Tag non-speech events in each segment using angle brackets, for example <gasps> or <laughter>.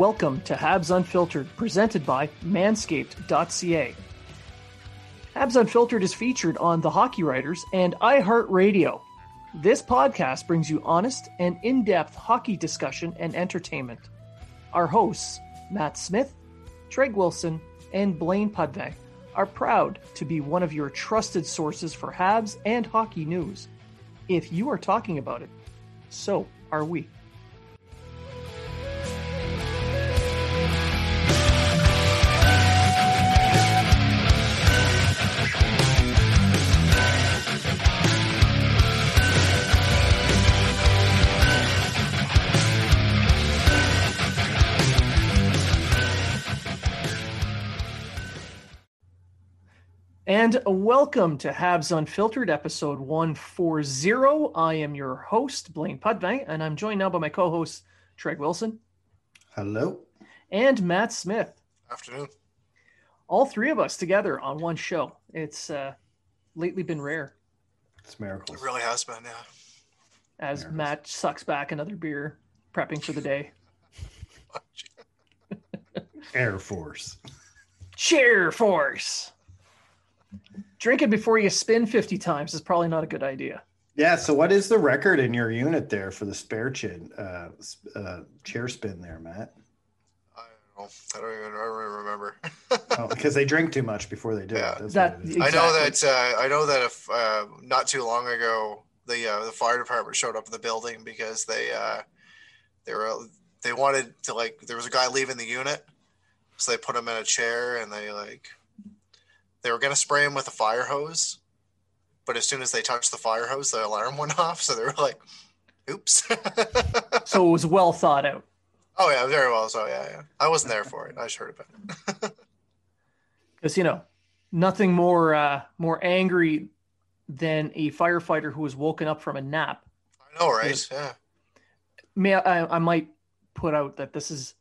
Welcome to Habs Unfiltered, presented by Manscaped.ca. Habs Unfiltered is featured on The Hockey Writers and iHeartRadio. This podcast brings you honest and in depth hockey discussion and entertainment. Our hosts, Matt Smith, Treg Wilson, and Blaine Pudvey, are proud to be one of your trusted sources for Habs and hockey news. If you are talking about it, so are we. And welcome to Habs Unfiltered, episode 140. I am your host, Blaine Pudvey, and I'm joined now by my co host, Treg Wilson. Hello. And Matt Smith. Afternoon. All three of us together on one show. It's uh, lately been rare. It's miracles. It really has been, yeah. As miracles. Matt sucks back another beer, prepping for the day. <laughs> Air Force. Chair Force. Drinking before you spin 50 times is probably not a good idea. Yeah. So, what is the record in your unit there for the spare chin uh, uh, chair spin there, Matt? I don't know. I don't even, I don't even remember. <laughs> oh, because they drink too much before they do yeah. it. That, exactly. I know that. Uh, I know that if uh, not too long ago, the uh, the fire department showed up in the building because they uh, they were they wanted to like there was a guy leaving the unit, so they put him in a chair and they like they were going to spray him with a fire hose, but as soon as they touched the fire hose, the alarm went <laughs> off. So they were like, "Oops." <laughs> so it was well thought out. Oh yeah, very well. So yeah, yeah. I wasn't there for it. I just heard about it. <laughs> Because you know, nothing more uh, more angry than a firefighter who was woken up from a nap. I know, right? Yeah. May I, I might put out that this is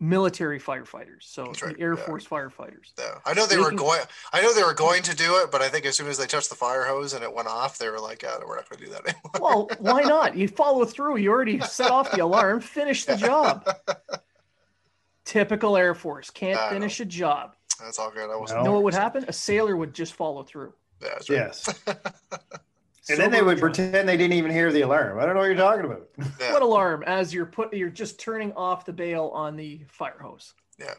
military firefighters, so right. Air yeah. Force firefighters. Yeah, I know they, they were can... going. I know they were going to do it, but I think as soon as they touched the fire hose and it went off, they were like, "Yeah, we're not going to do that anymore." Well, why <laughs> not? You follow through. You already set off the alarm. Finish the job. <laughs> Typical Air Force can't finish a job. That's all good. I wasn't. You know what would happen? A sailor would just follow through. Yeah, right. Yes. <laughs> And then they would pretend they didn't even hear the alarm. I don't know what you're talking about. <laughs> Yeah. What alarm? As you're put, you're just turning off the bail on the fire hose. Yeah.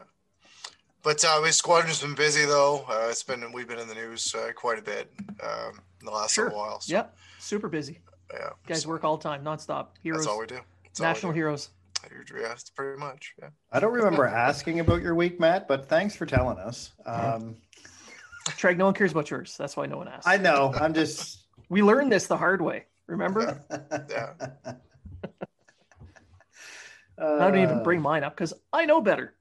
But uh, my squadron's been busy though. Uh, it's been we've been in the news uh, quite a bit um, in the last sure. little while. So. Yep, super busy. Yeah, guys so. work all the time, nonstop. Heroes. That's all we do. That's National do. heroes. Yeah, that's pretty much. Yeah. I don't remember <laughs> asking about your week, Matt, but thanks for telling us. Um, Treg, no one cares about yours. That's why no one asks. I know. I'm just we learned this the hard way. Remember? <laughs> yeah. I don't even bring mine up because I know better.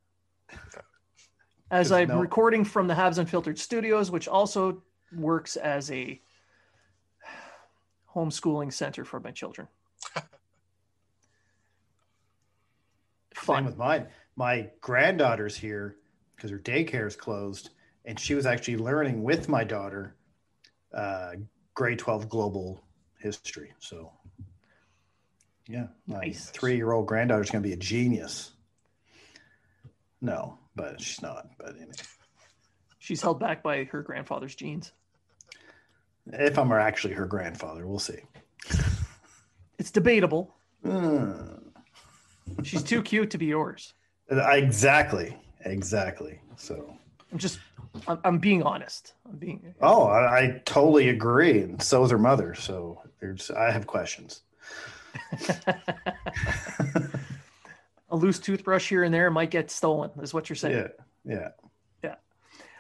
As I'm no. recording from the Habs Unfiltered Studios, which also works as a homeschooling center for my children. <laughs> Fun Same with mine. My granddaughter's here because her daycare is closed, and she was actually learning with my daughter uh, grade 12 global history. So, yeah, my nice. three year old granddaughter's going to be a genius. No, but she's not. But anyway. she's held back by her grandfather's genes. If I'm actually her grandfather, we'll see. It's debatable. Uh, She's too cute to be yours. Exactly. Exactly. So I'm just, I'm, I'm being honest. I'm being. Oh, I, I, totally agree, and so is her mother. So there's, I have questions. <laughs> A loose toothbrush here and there might get stolen. Is what you're saying? Yeah. Yeah. Yeah.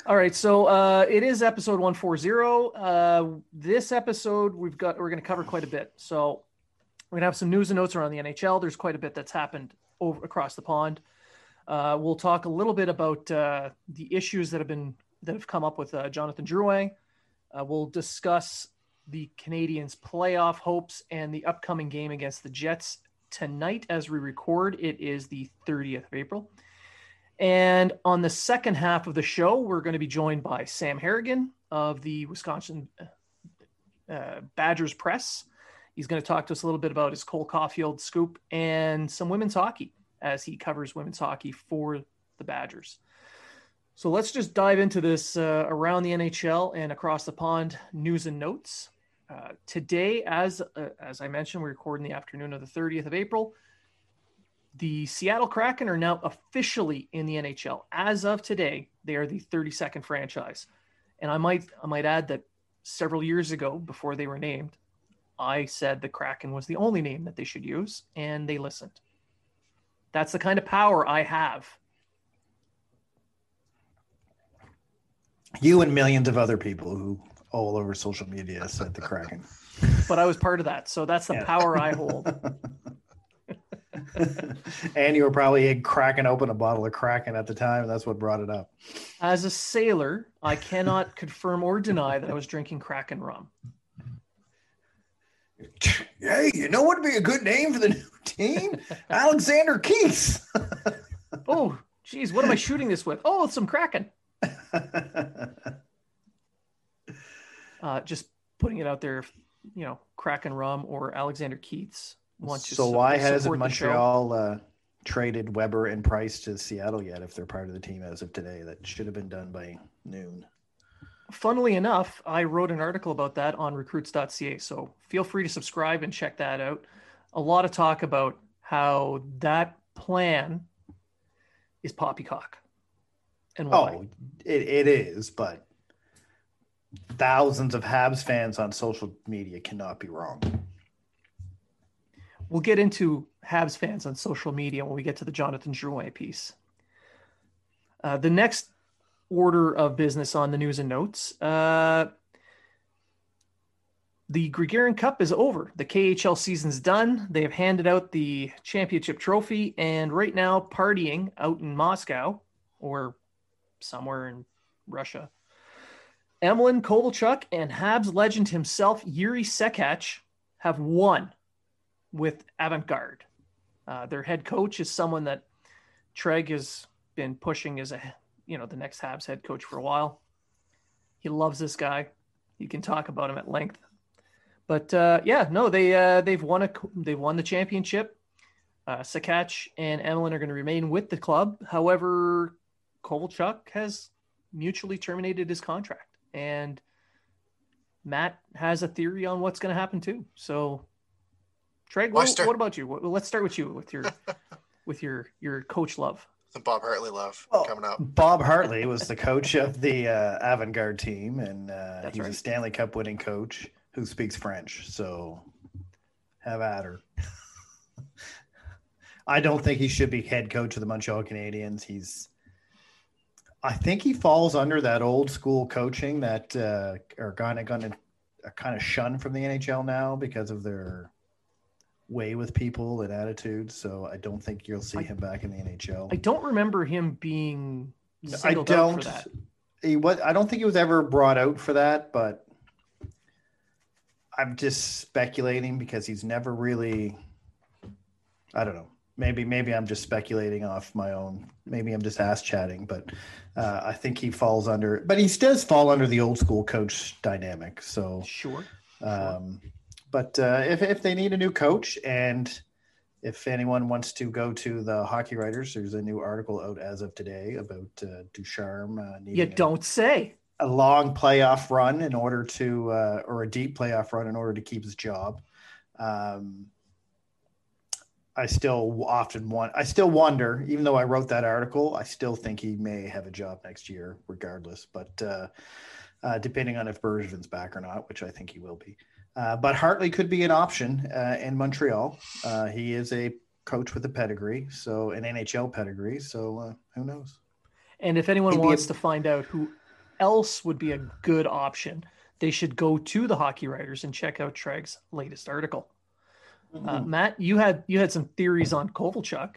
All right. So uh, it is episode 140. Uh, this episode we've got we're going to cover quite a bit. So we're going to have some news and notes around the NHL. There's quite a bit that's happened over across the pond. Uh, we'll talk a little bit about uh, the issues that have been that have come up with uh, Jonathan Drouin. Uh, we'll discuss the Canadiens' playoff hopes and the upcoming game against the Jets tonight as we record. It is the 30th of April. And on the second half of the show, we're going to be joined by Sam Harrigan of the Wisconsin uh, Badgers Press. He's going to talk to us a little bit about his Cole Caufield scoop and some women's hockey as he covers women's hockey for the Badgers. So let's just dive into this uh, around the NHL and across the pond news and notes. Uh, today, as uh, as I mentioned, we record in the afternoon of the 30th of April. The Seattle Kraken are now officially in the NHL. As of today, they are the 32nd franchise. And I might I might add that several years ago, before they were named, I said the Kraken was the only name that they should use, and they listened. That's the kind of power I have. You and millions of other people who all over social media said the Kraken. But I was part of that, so that's the yeah. power I hold. <laughs> <laughs> and you were probably cracking open a bottle of Kraken at the time, and that's what brought it up. As a sailor, I cannot confirm or deny that I was drinking Kraken rum. <laughs> Hey, you know what would be a good name for the new team? Alexander Keith. oh, geez, what am I shooting this with? Oh, it's some Kraken. <laughs> Uh, just putting it out there, you know, Kraken Rum or Alexander Keith's want to. So why hasn't Montreal uh, traded Weber and Price to Seattle yet? If they're part of the team as of today, that should have been done by noon funnily enough, I wrote an article about that on recruits.ca. So feel free to subscribe and check that out. A lot of talk about how that plan is poppycock. And why. Oh, it, it is, but thousands of Habs fans on social media cannot be wrong. We'll get into Habs fans on social media when we get to the Jonathan Drouin piece. Uh, the next order of business on the news and notes. Uh, the Gagarin Cup is over. The KHL season's done. They have handed out the championship trophy, and right now, partying out in Moscow or somewhere in Russia. Emelin Kovalchuk and Habs legend himself, Yuri Sekac, have won with Avangard. Uh, their head coach is someone that Treg has been pushing as a you know the next Habs head coach for a while. He loves this guy. You can talk about him at length. But uh, yeah, no, they uh, they've won a they've won the championship. Uh, Sekac and Emelin are going to remain with the club. However, Kovalchuk has mutually terminated his contract, and Matt has a theory on what's going to happen too. So, Trey, what, what, about you? Let's start with you with your <laughs> with your your coach love the Bob Hartley love well, coming up. Bob Hartley was the coach of the uh, Avangard team, and uh, he's right. a Stanley Cup winning coach who speaks French. So have at her. <laughs> I don't think he should be head coach of the Montreal Canadiens. He's, I think he falls under that old school coaching that uh, are kind of going to kind of shun from the NHL now because of their way with people and attitudes. So I don't think you'll see I, him back in the NHL. I don't remember him being. I don't. He what? I don't think he was ever brought out for that, but I'm just speculating because he's never really. I don't know. Maybe maybe I'm just speculating off my own. Maybe I'm just ass chatting, but uh, I think he falls under. But he does fall under the old school coach dynamic. So sure. Um, sure but uh, if if they need a new coach and if anyone wants to go to the hockey writers, there's a new article out as of today about uh, Ducharme. Uh, you don't a, say a long playoff run in order to, uh, or a deep playoff run in order to keep his job. Um, I still often want. I still wonder, even though I wrote that article, I still think he may have a job next year, regardless. But uh, uh, depending on if Bergevin's back or not, which I think he will be. Uh, but Hartley could be an option uh, in Montreal. Uh, he is a coach with a pedigree, so an NHL pedigree. So uh, who knows? And if anyone wants a- to find out who else would be a good option, they should go to the Hockey Writers and check out Treg's latest article. Uh, mm-hmm. Matt, you had you had some theories on Kovalchuk.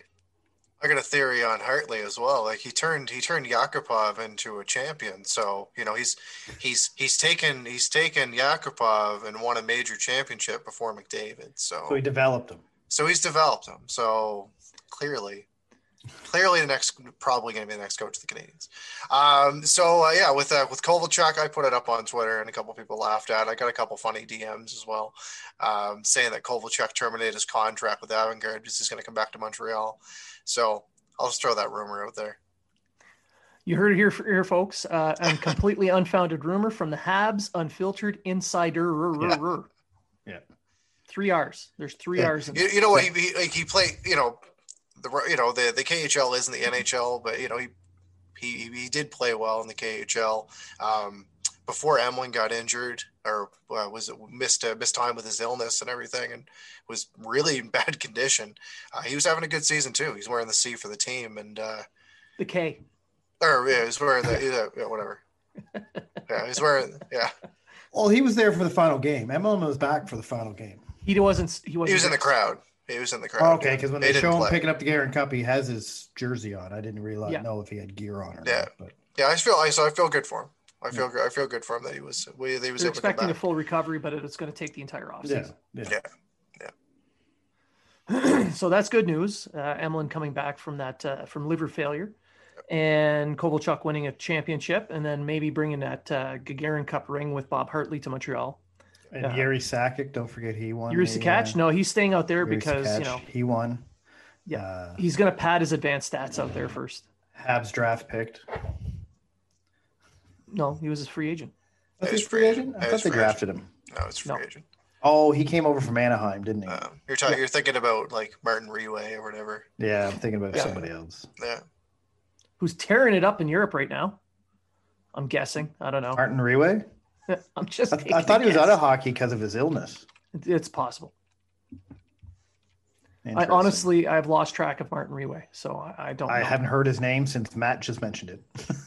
I got a theory on Hartley as well. Like he turned he turned Yakupov into a champion. So you know he's he's he's taken he's taken Yakupov and won a major championship before McDavid. So, so he developed him. So he's developed him. So clearly clearly the next probably going to be the next coach of the Canadiens. Um, so uh, yeah, with uh, with Kovalchuk, I put it up on Twitter, and a couple people laughed at. It. I got a couple funny DMs as well, um, saying that Kovalchuk terminated his contract with Avangard because he's going to come back to Montreal. So I'll just throw that rumor out there. You heard it here, here folks. Uh, a completely <laughs> unfounded rumor from the Habs Unfiltered Insider. Yeah. yeah. Three R's. There's three yeah. R's. You, you, know what? He, he, he played. You know the you know the the KHL isn't the NHL, but you know he he he did play well in the KHL. Um, before Emelin got injured or uh, was it missed uh, missed time with his illness and everything, and was really in <laughs> bad condition. Uh, he was having a good season too. He's wearing the C for the team and uh, the K. Or yeah, he's wearing the yeah, whatever. <laughs> yeah, he's wearing yeah. Well, he was there for the final game. Emelin was back for the final game. He wasn't. He wasn't. He was in the crowd. He was in the crowd. Oh, okay, because when they, they show him play. picking up the Gagarin Cup, he has his jersey on. I didn't realize yeah. know if he had gear on or yeah. not. But yeah, I feel I so I feel good for him. I feel yeah. I feel good for him that he was we he was expecting a full recovery, but it's going to take the entire offseason. Yeah, yeah, yeah. <clears throat> so that's good news. Uh, Emelin coming back from that uh, from liver failure, and Kovalchuk winning a championship, and then maybe bringing that uh, Gagarin Cup ring with Bob Hartley to Montreal. And uh, Jiri Sakic, don't forget he won. Jiri Sakic, uh, no, he's staying out there because Sakic, you know he won. Yeah, uh, he's gonna pad his advanced stats out there first. Habs draft picked. No, he was a free agent. Was he free agent? I thought they drafted agent. him. No, it's free no. agent. Oh, he came over from Anaheim, didn't he? Uh, you're talking. Yeah. You're thinking about like Martin Reway or whatever. Yeah, I'm thinking about yeah. somebody else. Yeah. Who's tearing it up in Europe right now? I'm guessing. I don't know. Martin Reway. <laughs> I'm just. I, I thought he was out of hockey because of his illness. It's possible. I honestly, I've lost track of Martin Reway, so I, I don't. I know. haven't heard his name since Matt just mentioned it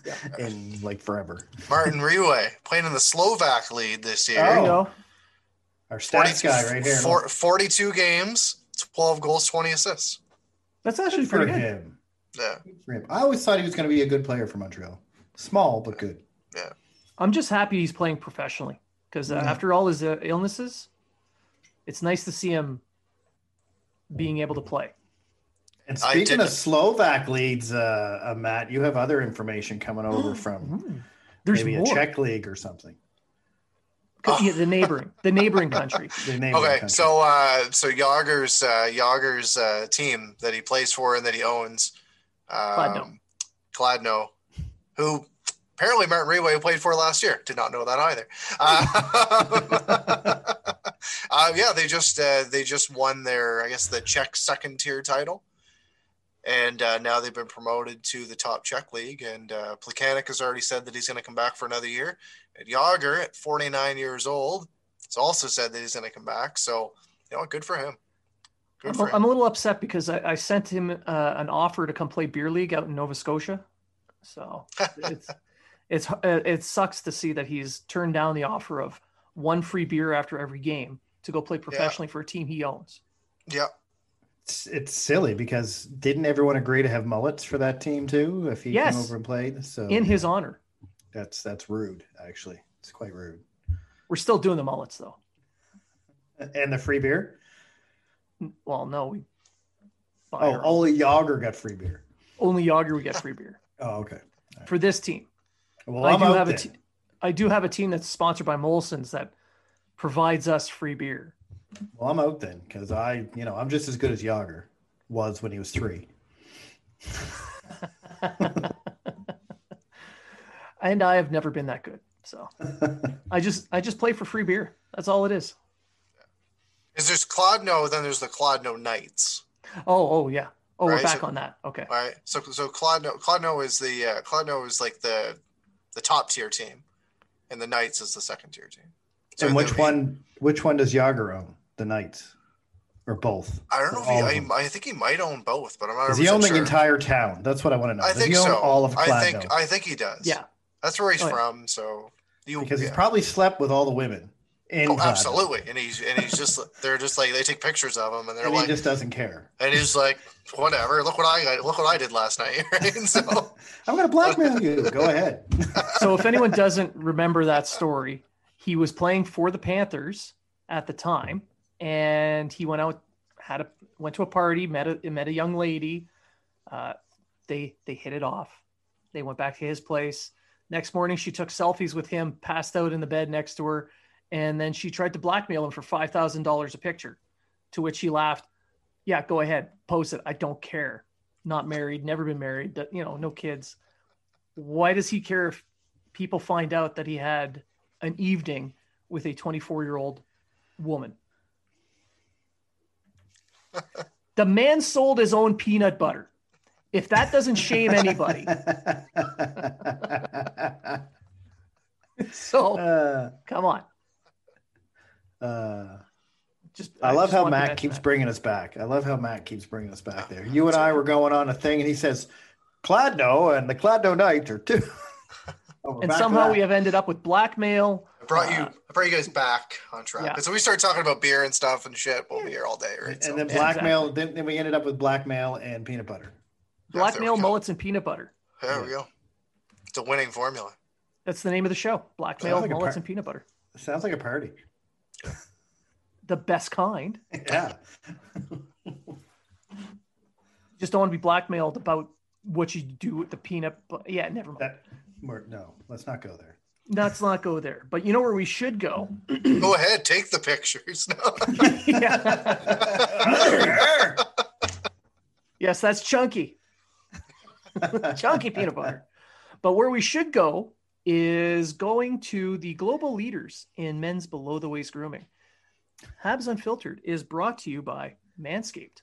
<laughs> <laughs> in like forever. Martin Reway playing in the Slovak league this year. There you go. Our stats guy right here. Four, Forty-two games, twelve goals, twenty assists. That's actually good pretty for good. him. Yeah. For him. I always thought he was going to be a good player for Montreal. Small but good. Yeah. I'm just happy he's playing professionally because uh, yeah. after all his uh, illnesses, it's nice to see him being able to play. And speaking of Slovak leads, uh, uh, Matt, you have other information coming over <gasps> from mm-hmm. There's maybe more. a Czech league or something. Oh. Yeah, the neighboring, the neighboring country. <laughs> the neighboring okay, country. so uh, so Jagr's uh, Jagr's uh, team that he plays for and that he owns, um, Kladno. Kladno, who apparently Martin Reway played for last year. Did not know that either. Uh, <laughs> uh, yeah, they just uh, they just won their I guess the Czech second tier title, and uh, now they've been promoted to the top Czech league. And uh, Plekanec has already said that he's going to come back for another year. And Jagr, at 49 years old, has also said that he's going to come back. So you know, good for him. Good I'm, for him. I'm a little upset because I, I sent him uh, an offer to come play beer league out in Nova Scotia. So <laughs> it's it's uh, it sucks to see that he's turned down the offer of one free beer after every game to go play professionally yeah. for a team he owns. Yeah. It's, it's silly because didn't everyone agree to have mullets for that team too if he yes. came over and played? So in his honor. That's that's rude actually. It's quite rude. We're still doing the mullets though. And the free beer? Well, no, we Oh, only Jagr got free beer. Only Jagr would get free beer. <laughs> oh, okay. Right. For this team. Well, I do have then. a te- I do have a team that's sponsored by Molson's that provides us free beer. Well, I'm out then because I, you know, I'm just as good as Jagr was when he was three. <laughs> and I have never been that good. So <laughs> I just I just play for free beer. That's all it is. Is there's Kladno, then there's the Kladno Knights. Oh, oh yeah. Oh, right? we're back so, on that. Okay. All right. So so Claude No is the uh, Kladno is like the the top tier team, and the Knights is the second tier team. So and which one? Which one does Jagr own? The Knights, or both? I don't know. If he, I, I, think he might own both, but I'm not. Does he own sure. the entire town? That's what I want to know. I does think so. All of Kladno? I think I think he does. Yeah, that's where he's oh, from. So you, because yeah. he's probably slept with all the women. Oh, absolutely, and he's and he's just they're just like they take pictures of him, and they're and like he just doesn't care, and he's like whatever. Look what I look what I did last night. <laughs> So <laughs> I'm gonna blackmail you. Go ahead. <laughs> so if anyone doesn't remember that story, he was playing for the Panthers at the time, and he went out had a went to a party, met a met a young lady. Uh, they they hit it off. They went back to his place Next morning, she took selfies with him, passed out in the bed next to her, and then she tried to blackmail him for $5,000 a picture. To which he laughed, Yeah, go ahead, post it. I don't care. Not married, never been married, you know, no kids. Why does he care if people find out that he had an evening with a 24 year old woman? <laughs> the man sold his own peanut butter. If that doesn't shame anybody. <laughs> <laughs> so uh, come on. Uh, just I, I love just how Matt keeps that. bringing us back. I love how Matt keeps bringing us back there. You and I were going on a thing, and he says, Kladno and the Kladno Knights are two. <laughs> oh, and somehow we have ended up with blackmail. I brought you. Uh, I brought you guys back on track. Yeah. So we started talking about beer and stuff and shit. We'll be here all day, right? And, so. then blackmail. Exactly. Then, then we ended up with blackmail and peanut butter. Blackmail mullets and peanut butter. There yeah. we go. It's a winning formula. That's the name of the show. Blackmail like mullets par- and peanut butter. Sounds like a party. The best kind. Yeah. <laughs> Just don't want to be blackmailed about what you do with the peanut. But yeah, never mind. That, no, let's not go there. Let's not go there. But you know where we should go? go ahead, take the pictures. <laughs> yes, that's chunky. chunky peanut butter. But where we should go is going to the global leaders in men's below the waist grooming. Habs Unfiltered is brought to you by Manscaped.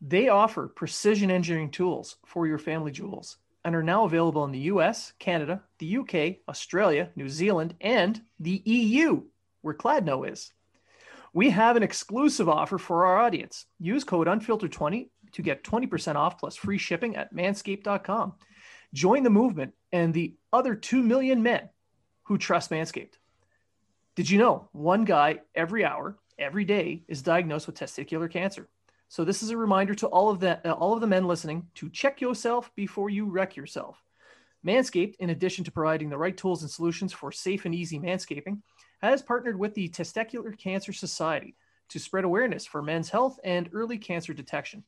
They offer precision engineering tools for your family jewels and are now available in the US, Canada, the UK, Australia, New Zealand, and the EU, where Kladno is. We have an exclusive offer for our audience. Use code unfiltered20 to get 20% off plus free shipping at manscaped.com. Join the movement and the other 2 million men who trust Manscaped. Did you know one guy every hour, every day is diagnosed with testicular cancer? So this is a reminder to all of the uh, all of the men listening to check yourself before you wreck yourself. Manscaped, in addition to providing the right tools and solutions for safe and easy manscaping, has partnered with the Testicular Cancer Society to spread awareness for men's health and early cancer detection.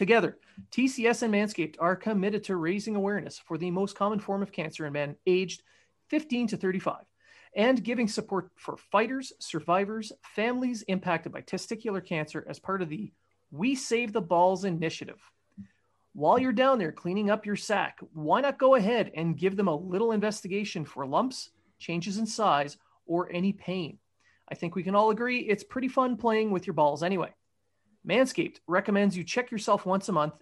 Together, TCS and Manscaped are committed to raising awareness for the most common form of cancer in men aged 15 to 35 and giving support for fighters, survivors, families impacted by testicular cancer as part of the We Save the Balls initiative. While you're down there cleaning up your sack, why not go ahead and give them a little investigation for lumps, changes in size, or any pain? I think we can all agree it's pretty fun playing with your balls anyway. Manscaped recommends you check yourself once a month.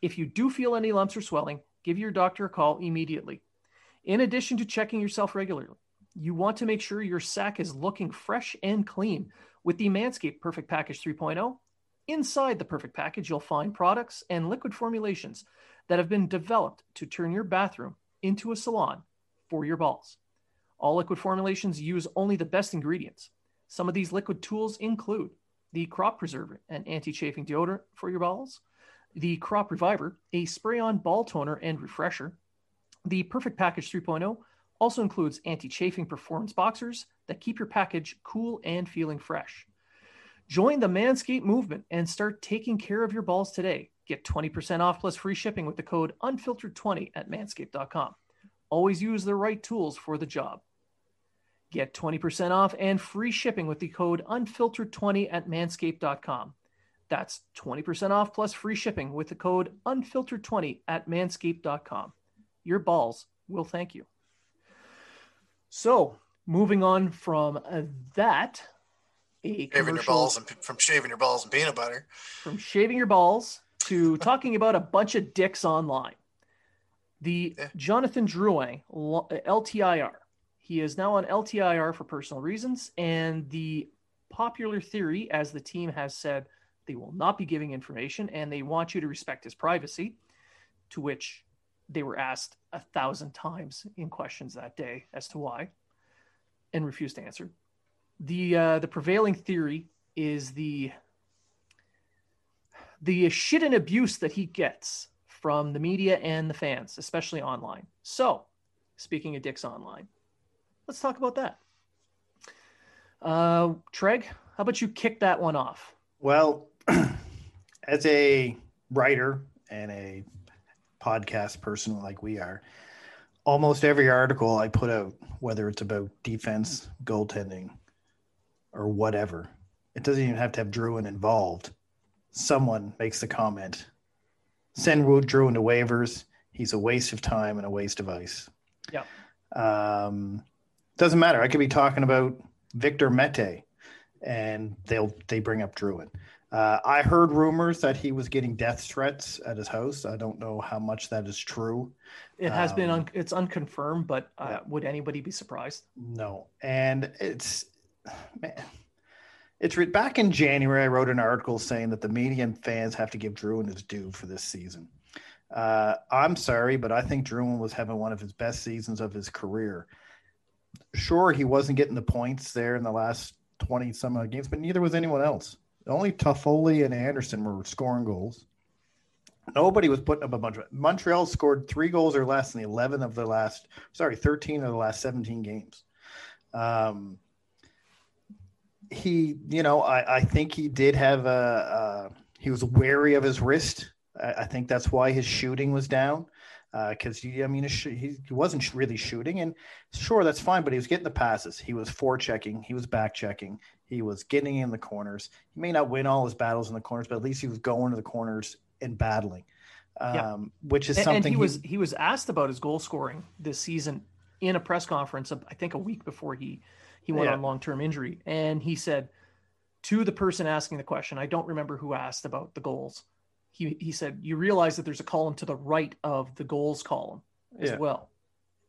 If you do feel any lumps or swelling, give your doctor a call immediately. In addition to checking yourself regularly, you want to make sure your sack is looking fresh and clean with the Manscaped Perfect Package 3.0. Inside the Perfect Package, you'll find products and liquid formulations that have been developed to turn your bathroom into a salon for your balls. All liquid formulations use only the best ingredients. Some of these liquid tools include the Crop Preserver, an anti chafing deodorant for your balls, the Crop Reviver, a spray on ball toner and refresher. The Perfect Package 3.0 also includes anti chafing performance boxers that keep your package cool and feeling fresh. Join the Manscaped movement and start taking care of your balls today. Get 20% off plus free shipping with the code unfiltered20 at manscaped.com. Always use the right tools for the job. Get 20% off and free shipping with the code unfiltered20 at manscaped.com. That's 20% off plus free shipping with the code unfiltered20 at manscaped.com. Your balls will thank you. So, moving on from that, a shaving your balls and from shaving your balls and peanut butter, from shaving your balls to <laughs> talking about a bunch of dicks online. The yeah. Jonathan Drouin LTIR. He is now on LTIR for personal reasons, and the popular theory, as the team has said, they will not be giving information and they want you to respect his privacy. To which they were asked a thousand times in questions that day as to why, and refused to answer. the uh, The prevailing theory is the the shit and abuse that he gets from the media and the fans, especially online. So, speaking of dicks online, let's talk about that. Uh, Treg, how about you kick that one off? Well, <clears throat> as a writer and a podcast person like we are, almost every article I put out, whether it's about defense, goaltending, or whatever, it doesn't even have to have Drouin involved. Someone makes the comment send Drouin to waivers. He's a waste of time and a waste of ice. Yeah. Um, doesn't matter. I could be talking about Victor Mete, and they'll they bring up Drouin. Uh, I heard rumors that he was getting death threats at his house. I don't know how much that is true. It has um, been un- it's unconfirmed, but uh, yeah. would anybody be surprised? No, and it's man, it's re- back in January. I wrote an article saying that the media and fans have to give Drouin his due for this season. Uh, I'm sorry, but I think Drouin was having one of his best seasons of his career. Sure, he wasn't getting the points there in the last 20 some odd games, but neither was anyone else. Only Toffoli and Anderson were scoring goals. Nobody was putting up a bunch of. Montreal scored three goals or less in the 11 of the last, sorry, 13 of the last 17 games. Um, he, you know, I, I think he did have a, a he was wary of his wrist. I, I, think that's why his shooting was down. Because uh, he, I mean, he, he wasn't really shooting, and sure, that's fine. But he was getting the passes. He was forechecking. He was back checking. He was getting in the corners. He may not win all his battles in the corners, but at least he was going to the corners and battling. Um, yeah. which is something and he, he was he was asked about his goal scoring this season in a press conference I think a week before he he went yeah. on long-term injury and he said to the person asking the question I don't remember who asked about the goals he he said you realize that there's a column to the right of the goals column as yeah. well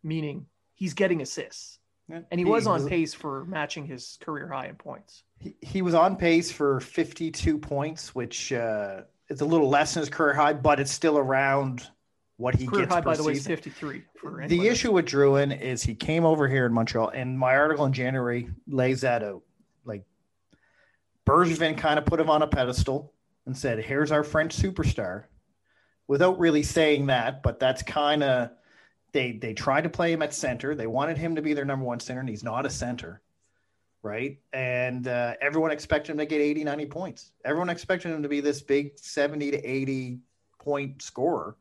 meaning he's getting assists and he, he was on was, pace for matching his career high in points. He, he was on pace for 52 points, which uh, is a little less than his career high, but it's still around what he career gets. High, by the way, is 53. the issue with Drouin is he came over here in Montreal, and my article in January lays that out. Like Bergevin kind of put him on a pedestal and said, "Here's our French superstar," without really saying that, but that's kind of they they tried to play him at center. They wanted him to be their number one center, and he's not a center, right? And uh, everyone expected him to get 80, 90 points. Everyone expected him to be this big 70 to 80 point scorer.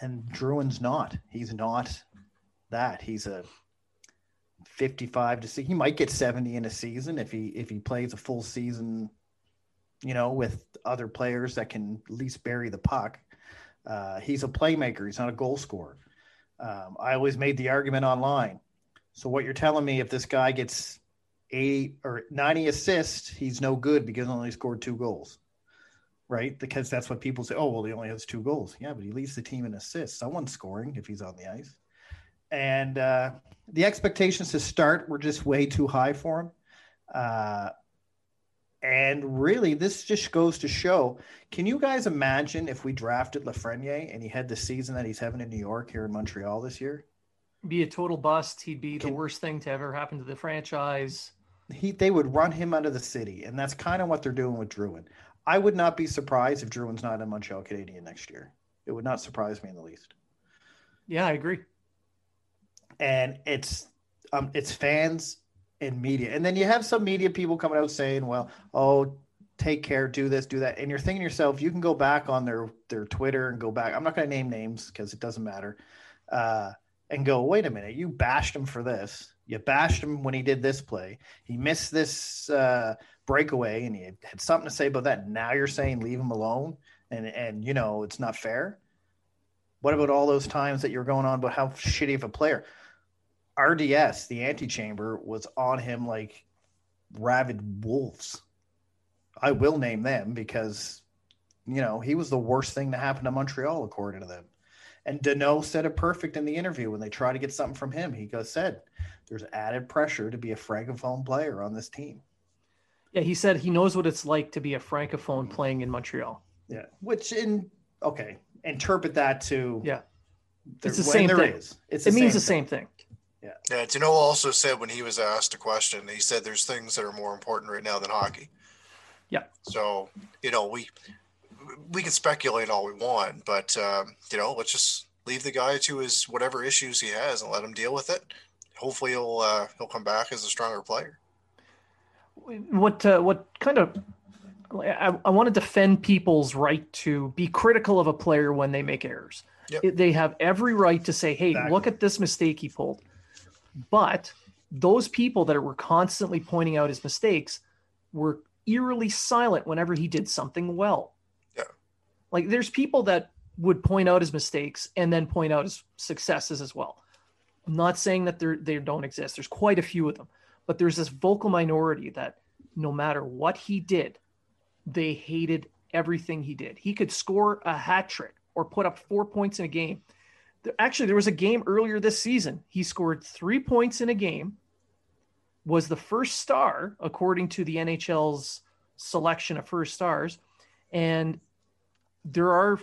And Drouin's not. He's not that. He's a 55 to see. He might get 70 in a season if he if he plays a full season, you know, with other players that can at least bury the puck. Uh, he's a playmaker. He's not a goal scorer. Um, I always made the argument online. So what you're telling me, if this guy gets eight or 90 assists, he's no good because only scored two goals, right? Because that's what people say. Oh, well, he only has two goals. Yeah, but he leads the team in assists. Someone's scoring if he's on the ice. And uh, the expectations to start were just way too high for him. Uh, and really, this just goes to show can you guys imagine if we drafted Lafreniere and he had the season that he's having in New York here in Montreal this year? Be a total bust. He'd be can, the worst thing to ever happen to the franchise. He, they would run him out of the city. And that's kind of what they're doing with Drouin. I would not be surprised if Drouin's not a Montreal Canadian next year. It would not surprise me in the least. Yeah, I agree. And it's um, it's fans in media. And then you have some media people coming out saying, well, oh, take care, do this, do that. And you're thinking to yourself, you can go back on their their Twitter and go back. I'm not going to name names because it doesn't matter. Uh, and go, wait a minute, you bashed him for this. You bashed him when he did this play. He missed this uh, breakaway, and he had something to say about that. Now you're saying leave him alone, and and you know it's not fair. What about all those times that you're going on about how shitty of a player? RDS, the antechamber, was on him like rabid wolves. I will name them because, you know, he was the worst thing to happen to Montreal, according to them. And Danault said it perfect in the interview when they tried to get something from him. He goes, said, there's added pressure to be a francophone player on this team. Yeah, he said he knows what it's like to be a francophone playing in Montreal. Yeah, which in okay, interpret that to yeah, it's the same thing. Is, it's it means the same thing. Yeah. Yeah. Danault also said when he was asked a question, he said there's things that are more important right now than hockey. Yeah. So you know we we can speculate all we want, but um, you know let's just leave the guy to his whatever issues he has and let him deal with it. Hopefully he'll uh, he'll come back as a stronger player. What uh, what kind of I, I want to defend people's right to be critical of a player when they make errors. Yep. They have every right to say, "Hey, exactly. look at this mistake he pulled." But those people that were constantly pointing out his mistakes were eerily silent whenever he did something well. Yeah. Like there's people that would point out his mistakes and then point out his successes as well. I'm not saying that they they don't exist. There's quite a few of them, but there's this vocal minority that no matter what he did, they hated everything he did. He could score a hat trick or put up four points in a game. Actually, there was a game earlier this season. He scored three points in a game, was the first star according to the NHL's selection of first stars. And there are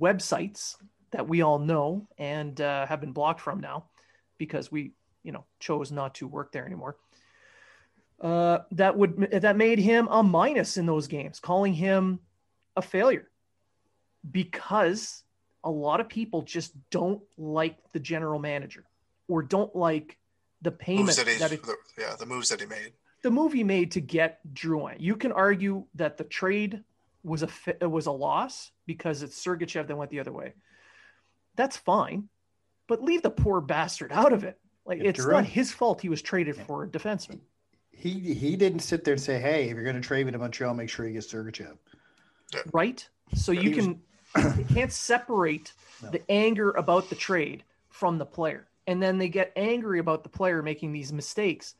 websites that we all know and uh, have been blocked from now because we, you know, chose not to work there anymore. Uh, that would that made him a minus in those games, calling him a failure because a lot of people just don't like the general manager or don't like the payment that, that it, the, yeah the moves that he made the move he made to get Drouin. You can argue that the trade was a was a loss because it's Sergachev that went the other way. That's fine, but leave the poor bastard out of it. Like if it's not his fault he was traded for a defenseman. He he didn't sit there and say, "Hey, if you're going to trade me to Montreal, make sure you get Sergachev." Right. So you can you can't separate no. the anger about the trade from the player. And then they get angry about the player making these mistakes,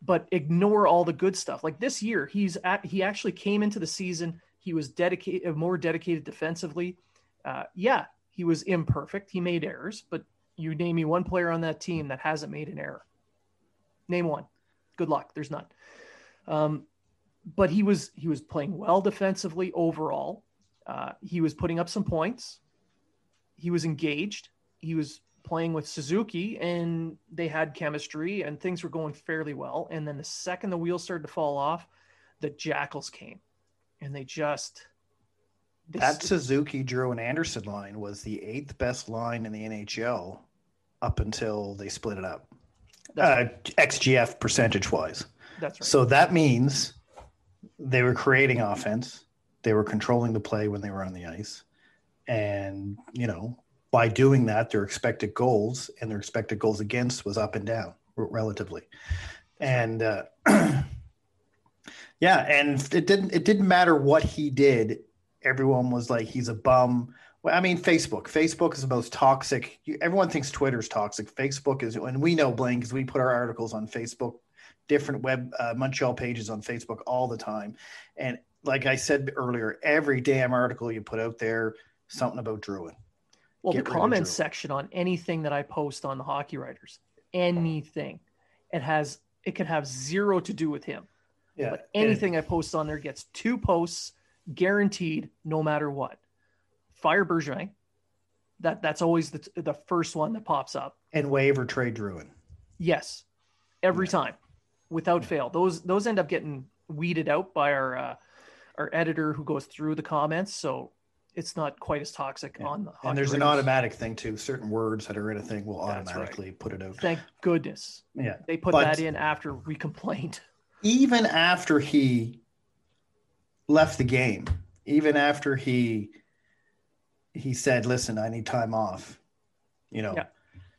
but ignore all the good stuff. Like this year, he's at, he actually came into the season. He was dedicated, more dedicated defensively. Uh, yeah, he was imperfect. He made errors, but you name me one player on that team that hasn't made an error. Name one. Good luck. There's none. Um, but he was he was playing well defensively overall. Uh, he was putting up some points. He was engaged. He was playing with Suzuki, and they had chemistry, and things were going fairly well. And then the second the wheels started to fall off, the Jackals came, and they just they that st- Suzuki, Drew, and Anderson line was the eighth best line in the NHL up until they split it up. Uh. XGF percentage wise. That's right. So that means they were creating offense. They were controlling the play when they were on the ice. And, you know, by doing that, their expected goals and their expected goals against was up and down relatively. And, uh, <clears throat> yeah, and it didn't it didn't matter what he did. Everyone was like, he's a bum. Well, I mean, Facebook. Facebook is the most toxic. Everyone thinks Twitter's toxic. Facebook is, and we know Blaine because we put our articles on Facebook, different web uh, Montreal pages on Facebook all the time, and like I said earlier, every damn article you put out there, something about Drouin. Well, Get the comments section on anything that I post on the Hockey Writers, anything, it has it could have zero to do with him. Yeah. But anything and, I post on there gets two posts guaranteed, no matter what. Fire Bergevin. That that's always the the first one that pops up. And waive or trade Drouin. Yes, every yeah. time, without yeah. fail. Those those end up getting weeded out by our uh, our editor who goes through the comments. So it's not quite as toxic yeah. on the. And there's an automatic thing too. Certain words that are in a thing will automatically right. put it out. Thank goodness. Yeah, they put but that in after we complained. Even after he left the game, even after he he said, "Listen, I need time off," you know, yeah.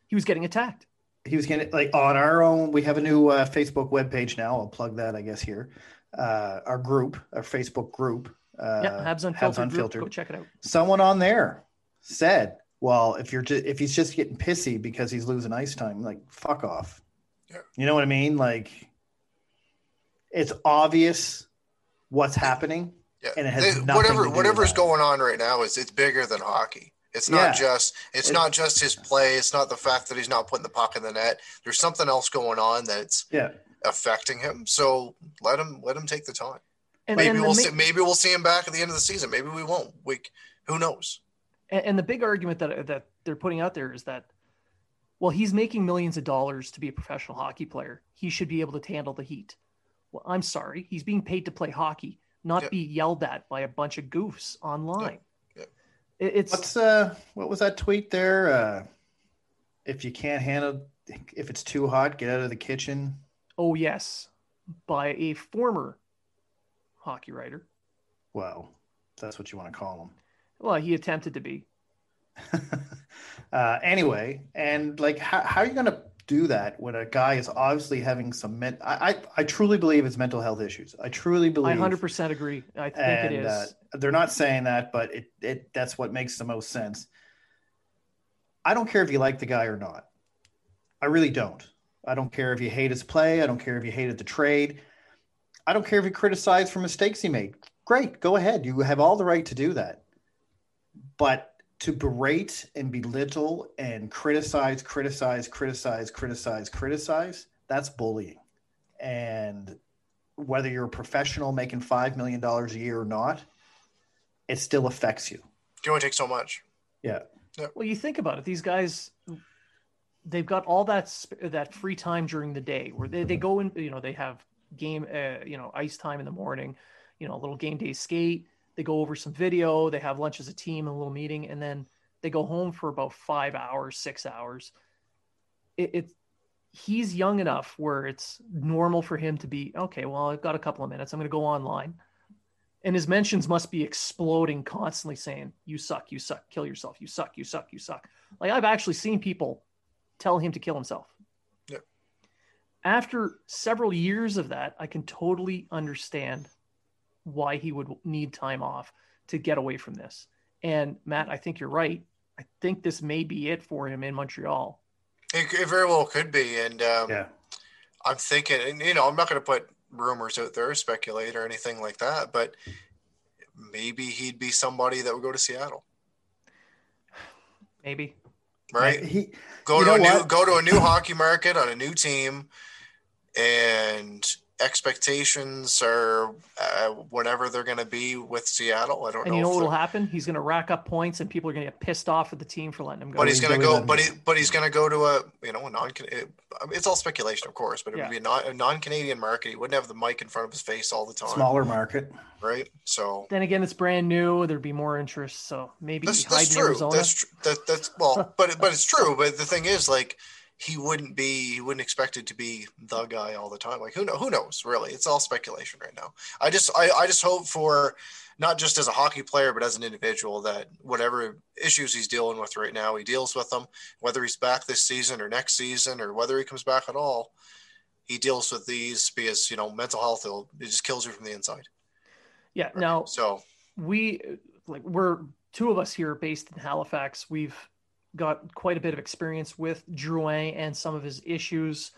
he was getting attacked. He was getting like on our own. We have a new uh, Facebook webpage now. I'll plug that, I guess here uh, our group, our Facebook group. Uh, yeah, Habs Unfiltered. Habs Unfiltered. Go check it out. Someone on there said, "Well, if you're just, if he's just getting pissy because he's losing ice time, like fuck off." Yeah. You know what I mean? Like it's obvious what's happening. Yeah. And it has they, whatever whatever's going on right now is it's bigger than hockey. It's not yeah. just it's it, not just his play. It's not the fact that he's not putting the puck in the net. There's something else going on that's yeah. Affecting him. So let him let him take the time. And, maybe and we'll see, maybe we'll see him back at the end of the season. Maybe we won't. We who knows? And, and the big argument that that they're putting out there is that well, he's making millions of dollars to be a professional hockey player. He should be able to handle the heat. Well, I'm sorry. He's being paid to play hockey, not be yelled at by a bunch of goofs online. It's what's uh what was that tweet there? Uh if you can't handle if it's too hot, get out of the kitchen. Oh yes. By a former hockey writer. Well, that's what you want to call him. Well, he attempted to be. <laughs> uh, anyway, and like, how, how are you going to do that when a guy is obviously having some men- I, I, I truly believe it's mental health issues. I truly believe. I 100% agree. I think and, it is. Uh, they're not saying that, but it, it that's what makes the most sense. I don't care if you like the guy or not. I really don't. I don't care if you hate his play. I don't care if you hated the trade. I don't care if you criticize for mistakes he made. Great, go ahead. You have all the right to do that. But to berate and belittle and criticize, criticize, criticize, criticize, criticize, that's bullying. And whether you're a professional making $5 million a year or not, it still affects you. You only take so much. Yeah. yeah. Well, you think about it. These guys, they've got all that that free time during the day where they, they go in, you know, they have game, uh, you know, ice time in the morning, you know, a little game day skate. They go over some video. They have lunch as a team, and a little meeting, and then they go home for about five hours, six hours. It, it he's young enough where it's normal for him to be okay. Well, I've got a couple of minutes. I'm going to go online, and his mentions must be exploding constantly, saying, "You suck, you suck, kill yourself, you suck, you suck, you suck." Like I've actually seen people tell him to kill himself Yeah. after several years of that, I can totally understand why he would need time off to get away from this. And Matt, I think you're right. I think this may be it for him in Montreal. It, it very well could be. And um, yeah. I'm thinking, and you know, I'm not going to put rumors out there, speculate or anything like that, but maybe he'd be somebody that would go to Seattle. <sighs> Maybe. Right. He, go to a new go to a new hockey market on a new team and expectations are uh, whatever they're going to be with Seattle. I don't and know. you know what will happen? He's going to rack up points, and people are going to get pissed off at the team for letting him go. But he's going to go. But he, but he's going to go to a you know a non. It's all speculation, of course, but it yeah. would be a, non, a non-Canadian market. He wouldn't have the mic in front of his face all the time. Smaller market, right? So then again, it's brand new. There'd be more interest. So maybe that's, that's true. Arizona. That's tr- that, that's well, but but it's true. But the thing is, like he wouldn't be he wouldn't expect it to be the guy all the time. Like who know who knows really? It's all speculation right now. I just I, I just hope for not just as a hockey player but as an individual that whatever issues he's dealing with right now he deals with them. Whether he's back this season or next season or whether he comes back at all he deals with these because you know mental health it just kills you from the inside. Yeah right? now so we like we're two of us here based in halifax. We've got quite a bit of experience with Drouin and some of his issues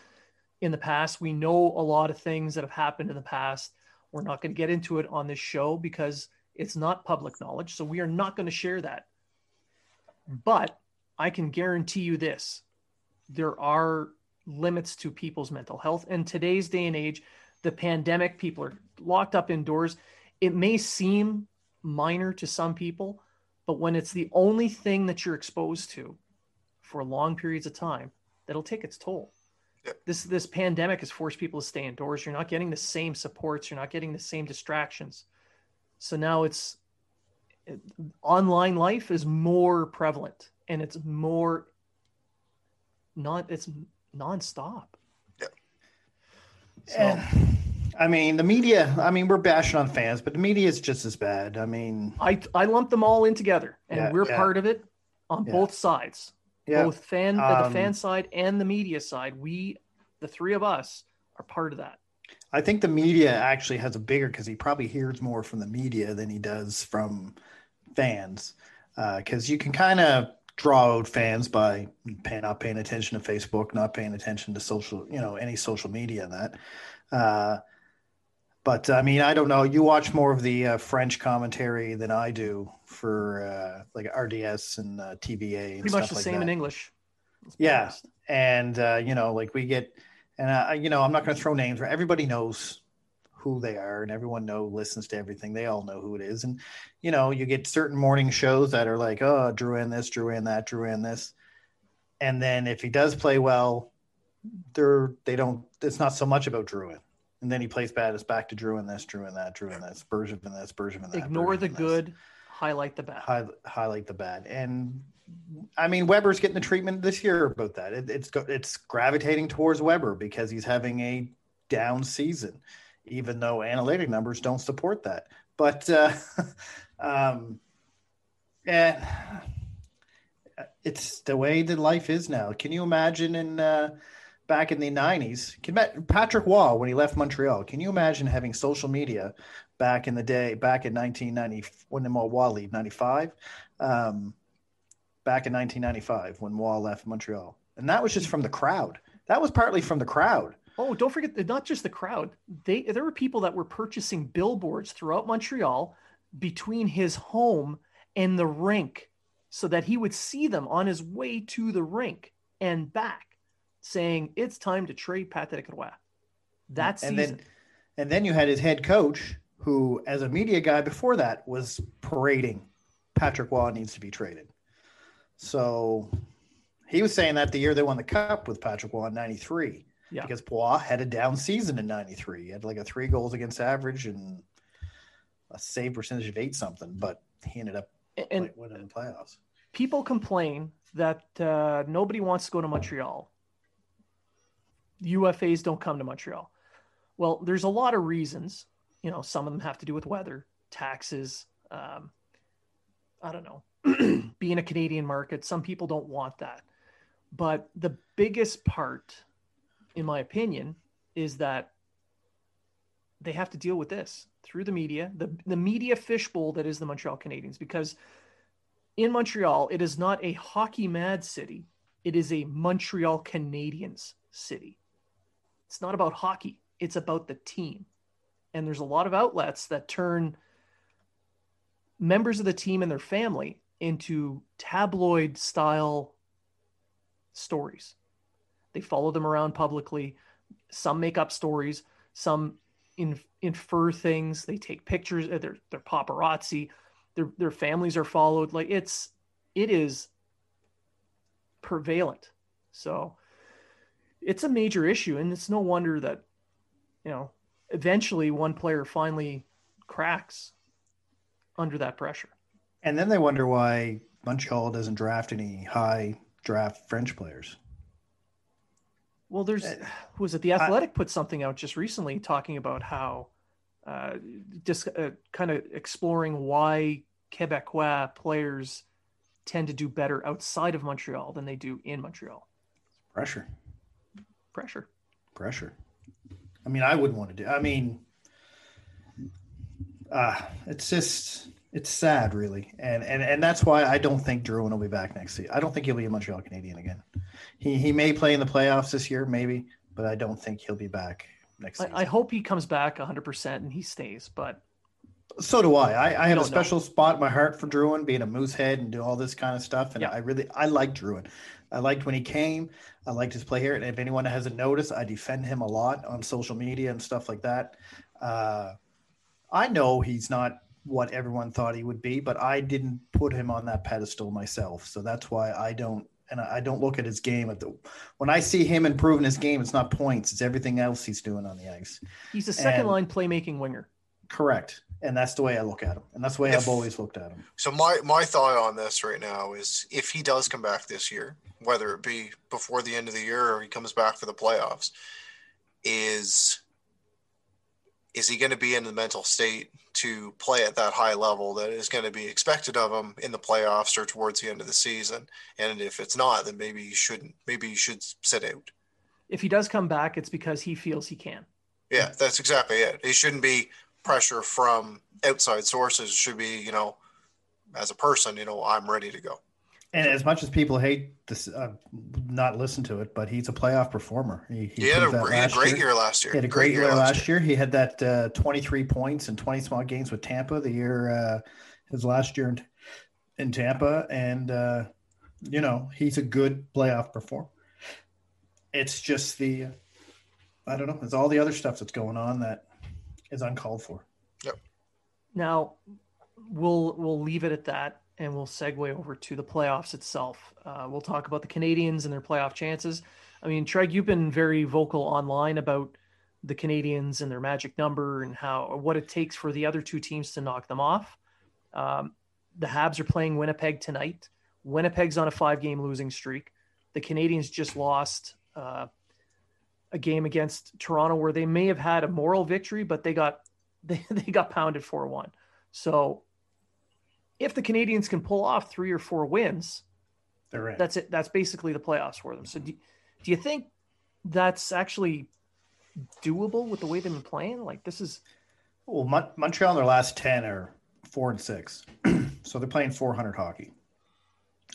in the past. We know a lot of things that have happened in the past. We're not going to get into it on this show because it's not public knowledge. So we are not going to share that. But I can guarantee you this there are limits to people's mental health. In today's day and age, the pandemic, people are locked up indoors. It may seem minor to some people, but when it's the only thing that you're exposed to for long periods of time, that'll take its toll. This this pandemic has forced people to stay indoors. You're not getting the same supports. You're not getting the same distractions. So now it's it, online life is more prevalent and it's more not it's nonstop. Yeah. <sighs> So. And I mean, the media. I mean, we're bashing on fans, but the media is just as bad. I mean, I I lump them all in together, and yeah, we're yeah. part of it on yeah. both sides, both fan um, the fan side and the media side. We, the three of us, are part of that. I think the media actually has a bigger because he probably hears more from the media than he does from fans, because uh, you can kind of draw out fans by pay, not paying attention to Facebook, not paying attention to social, you know, any social media and that. Uh, But I mean, I don't know. You watch more of the uh, French commentary than I do for uh, like RDS and uh, TVA. And Pretty much the like same that. in English. Yeah, and uh, you know, like we get, and uh, you know, I'm not going to throw names. Where everybody knows who they are, and everyone know listens to everything. They all know who it is, and you know, you get certain morning shows that are like, oh, Drouin this, Drouin that, Drouin this, and then if he does play well, they're they don't. It's not so much about Drouin. And then he plays bad. It's back to Drouin this, Drouin that, Drouin this, Bergevin this, Bergevin that. Ignore the good, highlight the bad. high, highlight the bad. And I mean, Weber's getting the treatment this year about that. It, it's it's gravitating towards Weber because he's having a down season, even though analytic numbers don't support that. But uh, <laughs> um, and it's the way that life is now. Can you imagine in uh, back in the '90s? Can Patrick Roy, when he left Montreal? Can you imagine having social media back in the day, back in 1990 when Roy leave '95? Um, back in 1995 when Roy left Montreal, and that was just from the crowd. That was partly from the crowd. Oh, don't forget not just the crowd. They there were people that were purchasing billboards throughout Montreal between his home and the rink so that he would see them on his way to the rink and back saying it's time to trade Patrick Roy. That season. And then, and then you had his head coach who as a media guy before that was parading Patrick Roy needs to be traded. So he was saying that the year they won the cup with Patrick Roy in 93 yeah. because Roy had a down season in 93. He had like a three goals against average and a save percentage of eight something, but he ended up and winning in the playoffs. People complain that uh, nobody wants to go to Montreal. UFAs don't come to Montreal. Well, there's a lot of reasons. You know, some of them have to do with weather, taxes. Um, I don't know, <clears throat> being a Canadian market. Some people don't want that. But the biggest part, in my opinion, is that they have to deal with this through the media, the, the media fishbowl that is the Montreal Canadiens. Because in Montreal, it is not a hockey mad city, it is a Montreal Canadiens city. It's not about hockey, it's about the team. And there's a lot of outlets that turn members of the team and their family into tabloid style stories. They follow them around publicly. Some make up stories, some in, infer things. They take pictures. They're, they're paparazzi. Their, their families are followed. Like it's, it is prevalent. So it's a major issue. And it's no wonder that, you know, eventually one player finally cracks under that pressure. And then they wonder why Montreal doesn't draft any high draft French players. Well, there's was it the Athletic I, put something out just recently talking about how uh, just uh, kind of exploring why Quebecois players tend to do better outside of Montreal than they do in Montreal. Pressure. Pressure. Pressure. I mean, I wouldn't want to do. I mean, uh, it's just it's sad, really, and and and that's why I don't think Drouin will be back next season. I don't think he'll be a Montreal Canadien again. He he may play in the playoffs this year, maybe, but I don't think he'll be back next season. I, I hope he comes back 100 percent and he stays, but so do I. I, I have a special know. spot in my heart for Drouin, being a moosehead and do all this kind of stuff, and yeah. I really I like Drouin. I liked when he came. I liked his play here, and if anyone hasn't noticed, I defend him a lot on social media and stuff like that. Uh, I know he's not what everyone thought he would be, but I didn't put him on that pedestal myself. So that's why I don't and I don't look at his game at the when I see him improving his game, it's not points, it's everything else he's doing on the ice. He's a second and, line playmaking winger. Correct. And that's the way I look at him. And that's the way if, I've always looked at him. So my my thought on this right now is if he does come back this year, whether it be before the end of the year or he comes back for the playoffs, is is he going to be in the mental state to play at that high level that is going to be expected of him in the playoffs or towards the end of the season? And if it's not, then maybe he shouldn't. Maybe he should sit out. If he does come back, it's because he feels he can. Yeah, that's exactly it. It shouldn't be pressure from outside sources. Should be, you know, as a person, you know, I'm ready to go. And as much as people hate this, uh, not listen to it, but he's a playoff performer. He, he, he had, a, he had a great year. year. last year. He had a great, great year, year, last year. year. He had that uh, 23 points and 20 small games with Tampa the year uh, his last year in, in Tampa, and uh, you know he's a good playoff performer. It's just the I don't know. It's all the other stuff that's going on that is uncalled for. Yep. Now we'll we'll leave it at that and we'll segue over to the playoffs itself. Uh, we'll talk about the Canadiens and their playoff chances. I mean, Treg, you've been very vocal online about the Canadiens and their magic number and how what it takes for the other two teams to knock them off. Um, the Habs are playing Winnipeg tonight. Winnipeg's on a five-game losing streak. The Canadiens just lost uh, a game against Toronto where they may have had a moral victory, but they got <laughs> they, they got pounded 4-1. So if the Canadiens can pull off three or four wins, they're in. That's it. That's basically the playoffs for them. So do, do you think that's actually doable with the way they've been playing? Like this is. Well, Mon- Montreal in their last ten are four and six, <clears throat> so they're playing 400 hockey.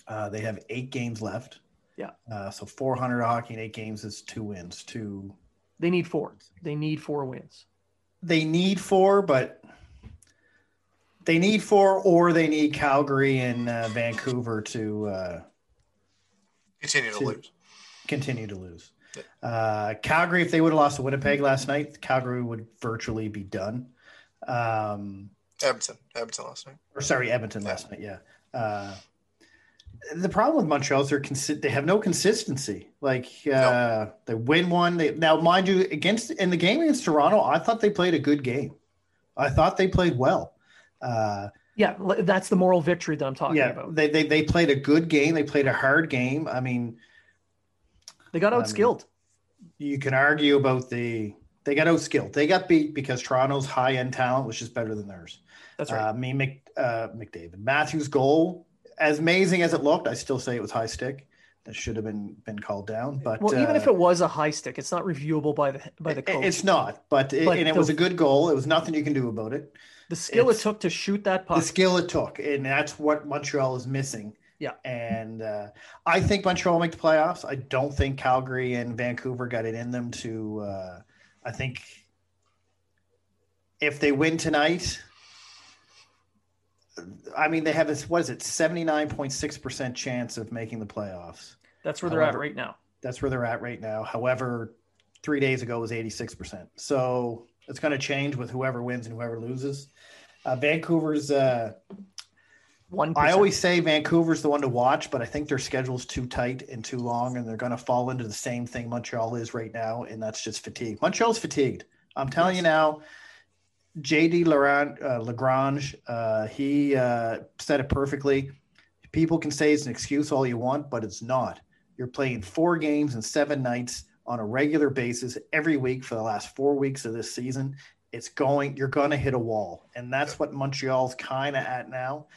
Uh, they have eight games left. Yeah. Uh, so 400 hockey in eight games is two wins. Two. They need four. They need four wins. They need four, but they need four, or they need Calgary and uh, Vancouver to uh, continue to, to, lose. Continue to lose. Uh, Calgary, if they would have lost to Winnipeg last night, Calgary would virtually be done. Um, Edmonton, Edmonton last night, or sorry, Edmonton last night. Yeah. The problem with Montreal is they're consi- they have no consistency. Like uh, no. they win one. They, now, mind you, against in the game against Toronto, I thought they played a good game. I thought they played well. Uh, yeah, that's the moral victory that I'm talking yeah, about. They, they they played a good game. They played a hard game. I mean, they got outskilled. you can argue about the they got outskilled. They got beat because Toronto's high end talent was just better than theirs. That's right. Uh, me, Mc, uh, McDavid, Matthews' goal, as amazing as it looked, I still say it was high stick. That should have been been called down. But well, even uh, if it was a high stick, it's not reviewable by the by the coach. It's not. But, it, and it the, was a good goal. It was nothing you can do about it. The skill it's, it took to shoot that puck. The skill it took, and that's what Montreal is missing. Yeah. And uh, I think Montreal will make the playoffs. I don't think Calgary and Vancouver got it in them to. Uh, I think if they win tonight, I mean, they have this, what is it, 79.6% chance of making the playoffs. That's where they're However, at right now. That's where they're at right now. However, three days ago was 86%. So it's going to change with whoever wins and whoever loses. Uh, Vancouver's uh, one. I always say Vancouver's the one to watch, but I think their schedule's too tight and too long, and they're going to fall into the same thing Montreal is right now, and that's just fatigue. Montreal's fatigued. I'm telling yes. you now. JD uh, Lagrange, uh, he uh, said it perfectly. People can say it's an excuse all you want, but it's not. You're playing four games and seven nights on a regular basis every week for the last four weeks of this season. It's going, you're going to hit a wall. And that's what Montreal's kind of at now.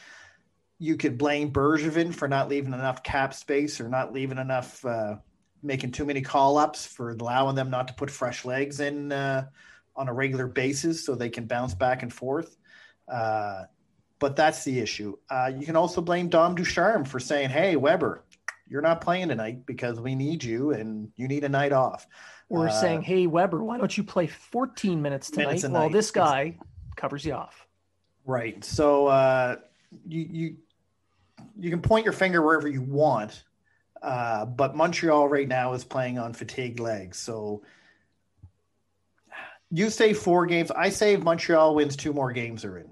You could blame Bergevin for not leaving enough cap space or not leaving enough, uh, making too many call ups for allowing them not to put fresh legs in uh, on a regular basis so they can bounce back and forth. Uh, but that's the issue. Uh, you can also blame Dom Ducharme for saying, "Hey, Weber, you're not playing tonight because we need you and you need a night off." Or uh, saying, "Hey, Weber, why don't you play 14 minutes tonight minutes while night. this guy covers you off?" Right. So uh, you you you can point your finger wherever you want, uh, but Montreal right now is playing on fatigued legs. So you say four games. I say Montreal wins two more games, are in.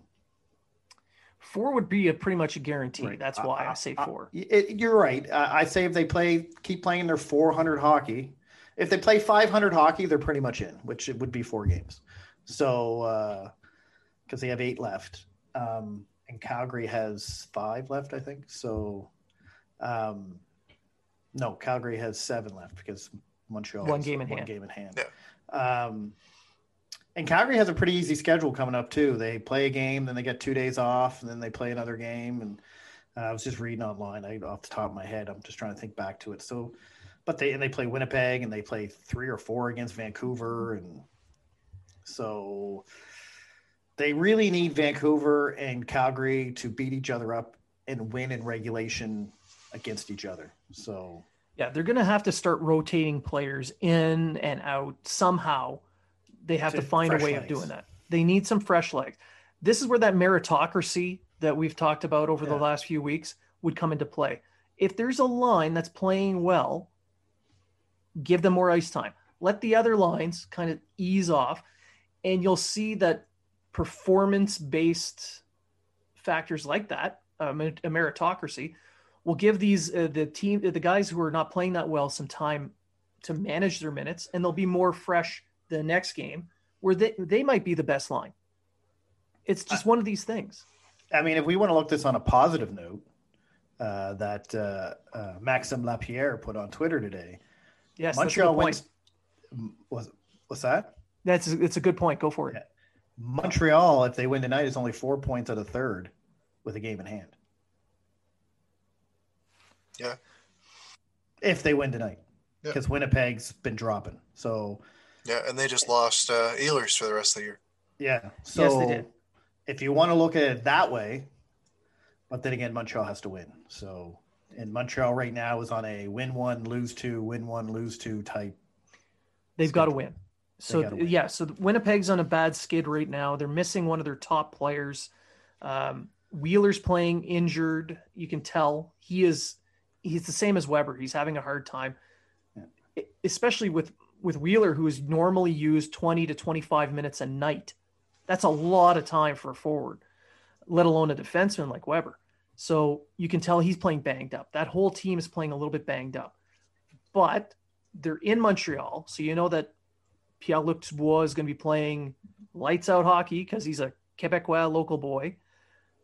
Four would be a pretty much a guarantee. Right. That's why uh, I say four. Uh, it, you're right. Uh, I say if they play, keep playing their 400 hockey. If they play 500 hockey, they're pretty much in, which it would be four games. So, because uh, they have eight left, um, and Calgary has five left, I think. So, um, no, Calgary has seven left because Montreal one game in one hand. game in hand. Yeah. Um, and Calgary has a pretty easy schedule coming up too. They play a game, then they get two days off, and then they play another game. And uh, I was just reading online. I off the top of my head, I'm just trying to think back to it. So, but they and they play Winnipeg, and they play three or four against Vancouver, and so they really need Vancouver and Calgary to beat each other up and win in regulation against each other. So yeah, they're going to have to start rotating players in and out somehow. They have to, to find a way legs. of doing that. They need some fresh legs. This is where that meritocracy that we've talked about over yeah. the last few weeks would come into play. If there's a line that's playing well, give them more ice time. Let the other lines kind of ease off, and you'll see that performance based factors like that, um, a meritocracy, will give these uh, the team the guys who are not playing that well some time to manage their minutes, and they'll be more fresh the next game where they, they might be the best line. It's just one of these things. I mean, if we want to look this on a positive note, uh, that uh, uh, Maxime Lapierre put on Twitter today. Yes, Montreal wins. Was what's that? That's it's a good point. Go for it. Yeah. Montreal, if they win tonight, is only four points out of third with a game in hand. Yeah. If they win tonight, because yeah. Winnipeg's been dropping. So. Yeah, and they just lost uh, Ehlers for the rest of the year. Yeah. So yes, they did. If you want to look at it that way, but then again, Montreal has to win. So, and Montreal right now is on a win one, lose two, win one, lose two type. They've got to win. So win. yeah, so Winnipeg's on a bad skid right now. They're missing one of their top players. Um, Wheeler's playing injured. You can tell he is. He's the same as Weber. He's having a hard time, yeah. especially with with Wheeler, who is normally used twenty to twenty five minutes a night. That's a lot of time for a forward, let alone a defenseman like Weber. So you can tell he's playing banged up. That whole team is playing a little bit banged up, but they're in Montreal, so you know that Pierre-Luc Dubois is going to be playing lights out hockey because he's a Quebecois local boy.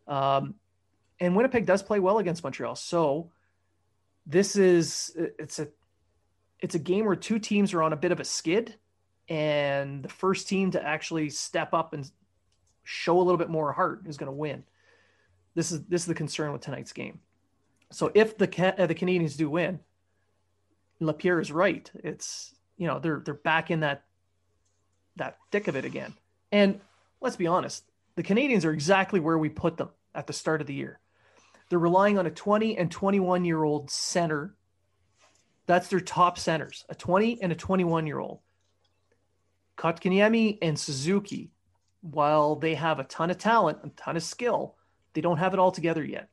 Um, and Winnipeg does play well against Montreal. So this is it's a it's a game where two teams are on a bit of a skid, and the first team to actually step up and show a little bit more heart is going to win. This is this is the concern with tonight's game. So if the uh, the Canadiens do win, Lapierre is right. It's you know they're they're back in that that thick of it again. And let's be honest, the Canadiens are exactly where we put them at the start of the year. They're relying on a 20 and 21 year old center. That's their top centers, a 20 and a 21 year old. Kotkaniemi and Suzuki, while they have a ton of talent, a ton of skill, they don't have it all together yet.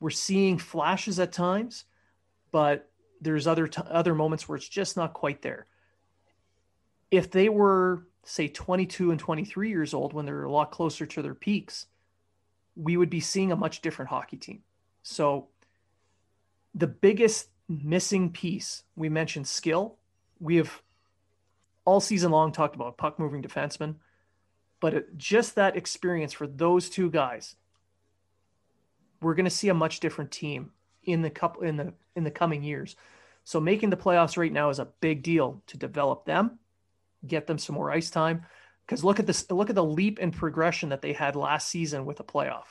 We're seeing flashes at times, but there's other t- other moments where it's just not quite there. If they were say 22 and 23 years old when they're a lot closer to their peaks, we would be seeing a much different hockey team. So the biggest missing piece, we mentioned skill. We have all season long talked about puck moving defensemen, but it, just that experience for those two guys, we're going to see a much different team in the couple in the in the coming years. So making the playoffs right now is a big deal to develop them get them some more ice time. Because look at this, look at the leap in progression that they had last season with a playoff.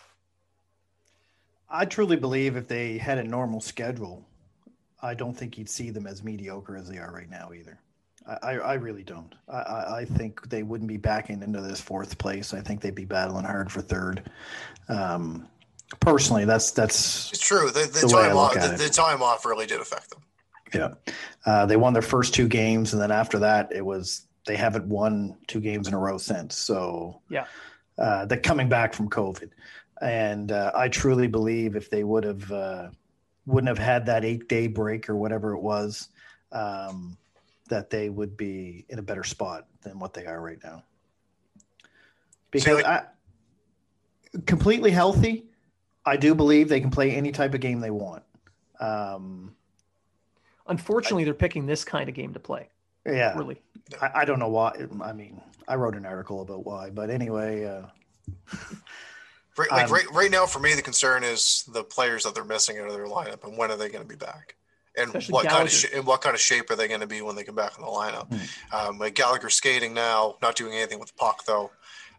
I truly believe if they had a normal schedule, I don't think you'd see them as mediocre as they are right now either. I, I really don't. I, I think they wouldn't be backing into this fourth place. I think they'd be battling hard for third. Um, personally, that's that's it's true. The, the, the time off, the, the, time off really did affect them. Yeah, uh, they won their first two games, and then after that, it was they haven't won two games in a row since. So yeah, uh, they're coming back from COVID, and uh, I truly believe if they would have uh, wouldn't have had that eight day break or whatever it was, um, that they would be in a better spot than what they are right now. Because I, completely healthy, I do believe they can play any type of game they want. Um, Unfortunately, I, they're picking this kind of game to play. Yeah, really. I, I, don't know why. I mean, I wrote an article about why, but anyway. Uh, <laughs> right, like right, right now, for me, the concern is the players that they're missing out of their lineup, and when are they going to be back? And what Gallagher. kind of sh- and what kind of shape are they going to be when they come back in the lineup? Hmm. Um, like Gallagher skating now, not doing anything with the puck though.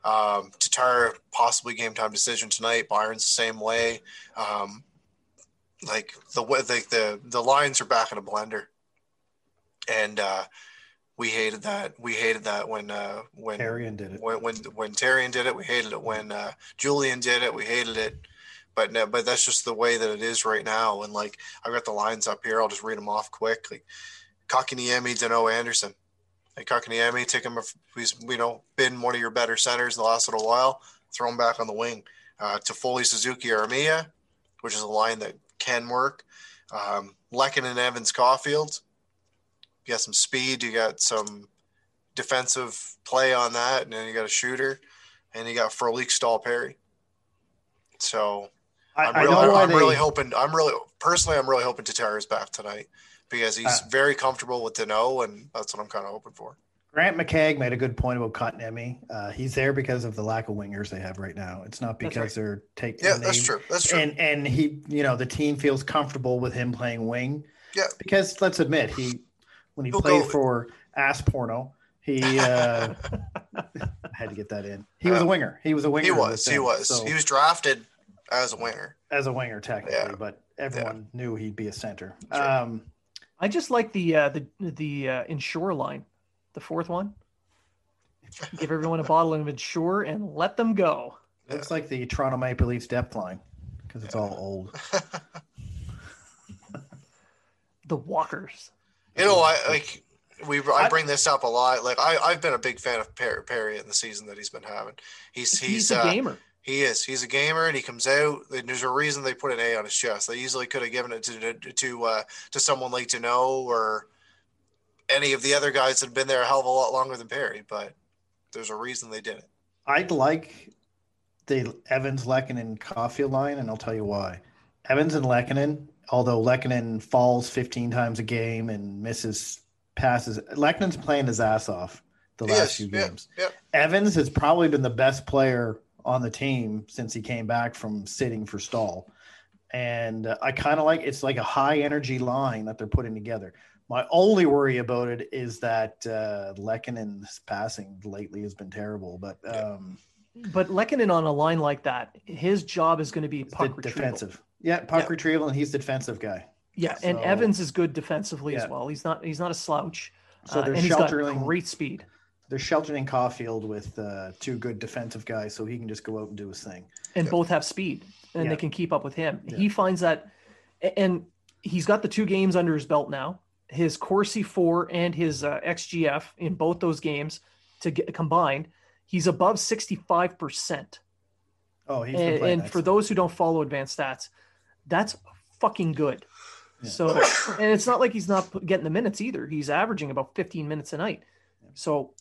Um, Tatar possibly game time decision tonight. Byron's the same way. Um, like the way the, the the lines are back in a blender, and uh, we hated that. We hated that when uh, when Therrien did it. When when when did it, we hated it. When uh, Julien did it, we hated it. but no, but that's just the way that it is right now. And like I've got the lines up here, I'll just read them off quick. Like Kotkaniemi, Danault, Anderson. Like Kotkaniemi, take him. He's you know been one of your better centers in the last little while. Throw him back on the wing. Uh, Toffoli, Suzuki, Armia, which is a line that can work. Um, and Evans, Caufield. You got some speed. You got some defensive play on that, and then you got a shooter, and you got Frolik, Staal Perry. So I'm, I, really, I am they... really hoping. I'm really personally, I'm really hoping Tatar is back tonight because he's uh, very comfortable with Danault, and that's what I'm kind of hoping for. Grant McCagg made a good point about Kotkaniemi. Uh, he's there because of the lack of wingers they have right now. It's not because right. they're taking. Yeah, that's true. That's true. And and he, you know, the team feels comfortable with him playing wing. Yeah. Because let's admit, he when he He'll played go. for Ass Porno, he uh, <laughs> had to get that in. He was a winger. He was a winger. He was. He was. So, he was drafted as a winger. As a winger, technically, yeah. but everyone yeah. knew he'd be a center. Um, I just like the uh, the the uh, Ensure line, the fourth one. Give everyone a <laughs> bottle of Ensure and let them go. Looks like the Toronto Maple Leafs depth line because it's yeah. all old. <laughs> the Walkers. You know, I like we I bring this up a lot. Like I I've been a big fan of Perry, Perry in the season that he's been having. He's he's, he's a uh, gamer. He is. He's a gamer, and he comes out. And There's a reason they put an A on his chest. They easily could have given it to to uh, to someone like Danault or any of the other guys that have been there a hell of a lot longer than Perry. But there's a reason they did it. I'd like the Evans, Lehkonen, Caufield line, and I'll tell you why. Evans and Lehkonen, although Lehkonen falls 15 times a game and misses passes, Lehkonen's playing his ass off the last is. few games. Yeah, Evans has probably been the best player on the team since he came back from sitting for Staal. And uh, I kind of like it's like a high energy line that they're putting together. My only worry about it is that uh, Lehkonen's passing lately has been terrible, but um, but Lehkonen on a line like that, his job is going to be puck defensive. Yeah, puck yeah. retrieval, and he's the defensive guy. Yeah, so, and Evans is good defensively yeah. as well. He's not he's not a slouch. So uh, and he's got great speed they're sheltering Caufield with uh, two good defensive guys, so he can just go out and do his thing. And both have speed, and they can keep up with him. He finds that, and he's got the two games under his belt now. His Corsi for and his uh, XGF in both those games to get combined, he's above sixty five percent. Oh, he's and, and for those who don't follow advanced stats, that's fucking good. Yeah. So, and it's not like he's not getting the minutes either. He's averaging about 15 minutes a night. So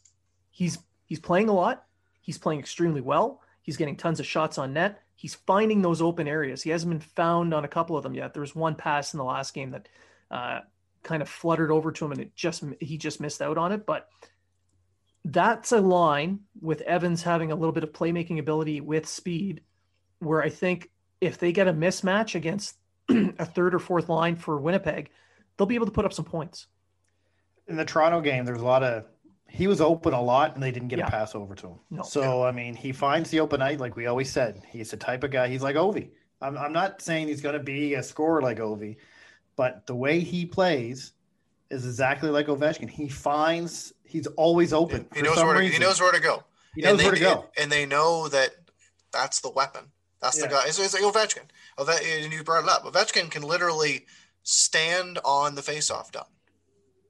he's he's playing a lot. He's playing extremely well. He's getting tons of shots on net. He's finding those open areas. He hasn't been found on a couple of them yet. There was one pass in the last game that uh, kind of fluttered over to him, and it just he just missed out on it. But that's a line with Evans having a little bit of playmaking ability with speed, where I think if they get a mismatch against <clears throat> a third or fourth line for Winnipeg, they'll be able to put up some points. In the Toronto game, there's a lot of he was open a lot and they didn't get yeah. a pass over to him. No, so I mean, he finds the open night like we always said. He's the type of guy. He's like Ovi. I'm I'm not saying he's going to be a scorer like Ovi, but the way he plays is exactly like Ovechkin. He finds he's always open. He, knows where to, he knows where to go. He knows they, where to go, and they know that that's the weapon. That's yeah. the guy. It's, it's like Ovechkin. Ovechkin. And you brought it up. Ovechkin can literally stand on the faceoff dot,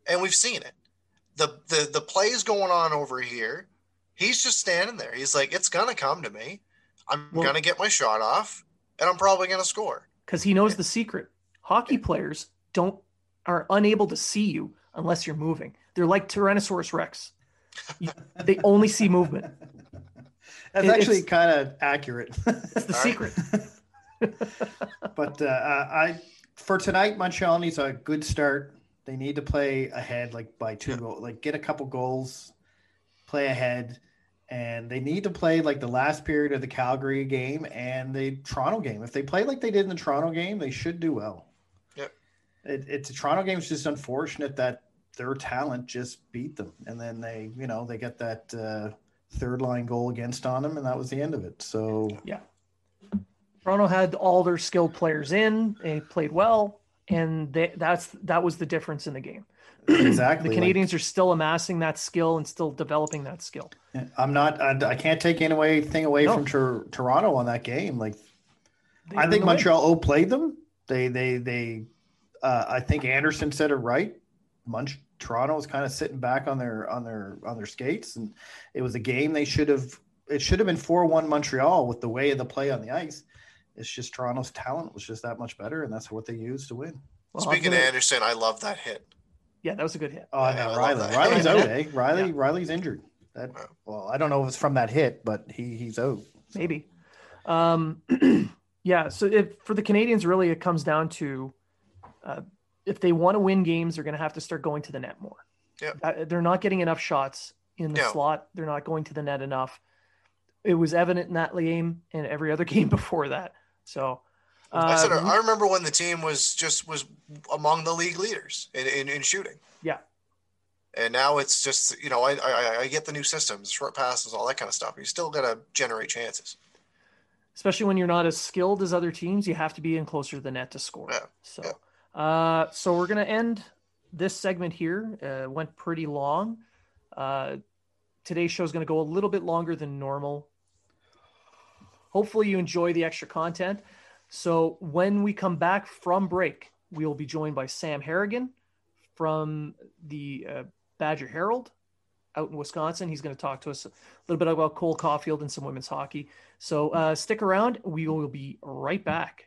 and we've seen it the the the plays going on over here. He's just standing there. He's like, it's gonna come to me. I'm well, gonna get my shot off, and I'm probably gonna score. Because he knows the secret. Hockey players don't are unable to see you unless you're moving. They're like Tyrannosaurus Rex. You, they only see movement. <laughs> That's it, actually kind of accurate. <laughs> It's the secret. but uh, I, for tonight, Montreal needs a good start. They need to play ahead, like by two goals, like get a couple goals, play ahead, and they need to play like the last period of the Calgary game and the Toronto game. If they play like they did in the Toronto game, they should do well. Yep. It, it's a Toronto game. It's just unfortunate that their talent just beat them, and then they, you know, they get that uh, third line goal against on them, and that was the end of it. So yeah. Toronto had all their skilled players in. They played well and they, that's that was the difference in the game. Exactly. the Canadiens like, are still amassing that skill and still developing that skill. I'm not. I, I can't take anything away no. from Toronto on that game. Like I think Montreal played them. They they they. Uh, I think Anderson said it right. Munch, Toronto was kind of sitting back on their on their on their skates, and it was a game they should have. It should have been four one Montreal with the way of the play on the ice. It's just Toronto's talent was just that much better, and that's what they used to win. Well, Speaking of Anderson, I love that hit. Yeah, that was a good hit. Oh, yeah, no, Riley. Riley's out, eh? Riley, yeah. Riley's injured. That, well, I don't know if it's from that hit, but he he's out. So. Maybe. Um, <clears throat> yeah. So if for the Canadiens, really, it comes down to uh, if they want to win games, they're going to have to start going to the net more. Yeah. Uh, they're not getting enough shots in the slot. They're not going to the net enough. It was evident in that game and every other <laughs> game before that. So uh, I said I remember when the team was just was among the league leaders in, in, in shooting. Yeah. And now it's just you know I, I, I get the new systems, short passes, all that kind of stuff. You still got to generate chances. Especially when you're not as skilled as other teams, you have to be in closer to the net to score. Yeah. So, yeah. Uh, so we're gonna end this segment here. Uh, went pretty long. Uh, today's show is going to go a little bit longer than normal. Hopefully, you enjoy the extra content. So when we come back from break, we will be joined by Sam Harrigan from the uh, Badger Herald out in Wisconsin. He's going to talk to us a little bit about Cole Caufield and some women's hockey. So uh, stick around. We will be right back.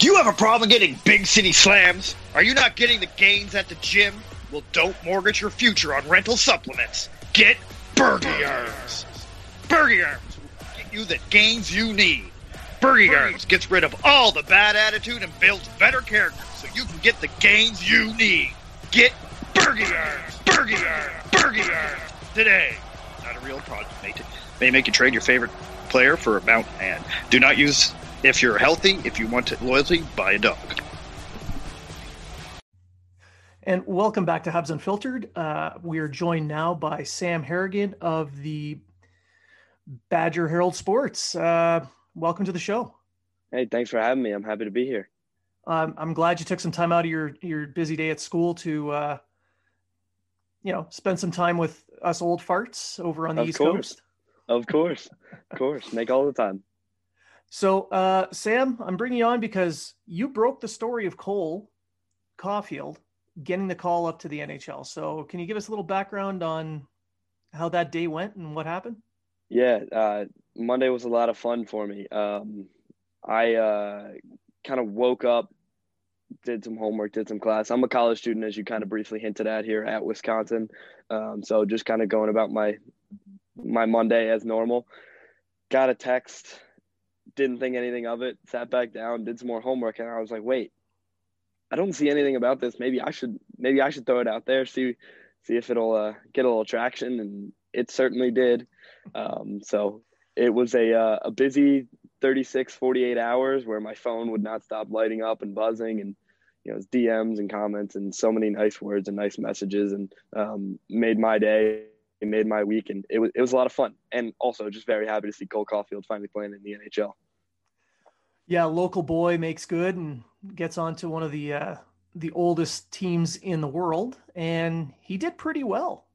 Do you have a problem getting big city slams? Are you not getting the gains at the gym? Well, don't mortgage your future on rental supplements. Get Bergie Arms. Bergie Arms will get you the gains you need. Bergie Arms gets rid of all the bad attitude and builds better character so you can get the gains you need. Get Bergie Arms. Bergie Arms. Bergie Arms today. Not a real product, mate. May make you trade your favorite player for a mountain man. do not use if you're healthy, if you want loyalty, buy a dog. And welcome back to Habs Unfiltered. Uh, we are joined now by Sam Harrigan of the Badger Herald Sports. Uh, welcome to the show. Hey, thanks for having me. I'm happy to be here. Um, I'm glad you took some time out of your your busy day at school to, uh, you know, spend some time with us old farts over on the of East course. Coast. Of course, of course, make all the time. So, uh, Sam, I'm bringing you on because you broke the story of Cole Caufield getting the call up to the NHL. So, can you give us a little background on how that day went and what happened? Yeah, uh, Monday was a lot of fun for me. Um, I uh, kind of woke up, did some homework, did some class. I'm a college student, as you kind of briefly hinted at here at Wisconsin. Um, so just kind of going about my my Monday as normal. Got a text, didn't think anything of it. Sat back down, did some more homework, and I was like, wait, I don't see anything about this. Maybe I should maybe I should throw it out there, see see if it'll uh, get a little traction, and it certainly did. Um, so it was a uh, a busy 36, 48 hours where my phone would not stop lighting up and buzzing, and you know, DMs and comments and so many nice words and nice messages, and um, made my day. Made my week, and it was it was a lot of fun, and also just very happy to see Cole Caufield finally playing in the NHL yeah, local boy makes good and gets onto one of the uh, the oldest teams in the world, and he did pretty well.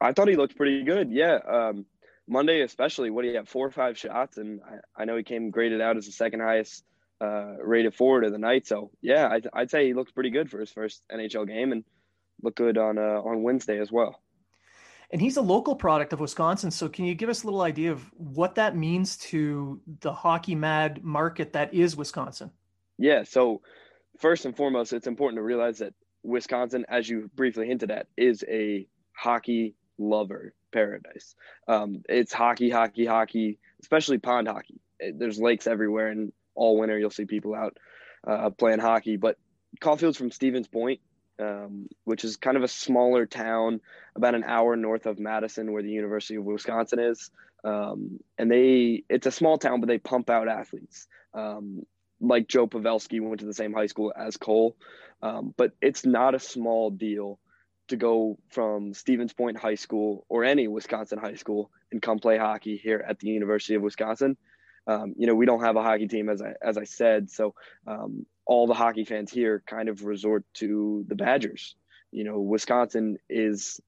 I thought he looked pretty good. Yeah, um, Monday especially. What he had four or five shots, and I, I, know he came graded out as the second highest uh, rated forward of the night. So yeah, I, I'd say he looked pretty good for his first NHL game, and looked good on uh, on Wednesday as well. And he's a local product of Wisconsin. So, can you give us a little idea of what that means to the hockey mad market that is Wisconsin? Yeah. So, first and foremost, it's important to realize that Wisconsin, as you briefly hinted at, is a hockey lover paradise. Um, it's hockey, hockey, hockey, especially pond hockey. There's lakes everywhere, and all winter you'll see people out uh, playing hockey. But Caufield's from Stevens Point, um, which is kind of a smaller town, about an hour north of Madison, where the University of Wisconsin is. Um, and they, it's a small town, but they pump out athletes. Um, like Joe Pavelski went to the same high school as Cole, um, but it's not a small deal to go from Stevens Point High School or any Wisconsin high school and come play hockey here at the University of Wisconsin. Um, you know, we don't have a hockey team, as I as I said, so um, all the hockey fans here kind of resort to the Badgers. You know, Wisconsin is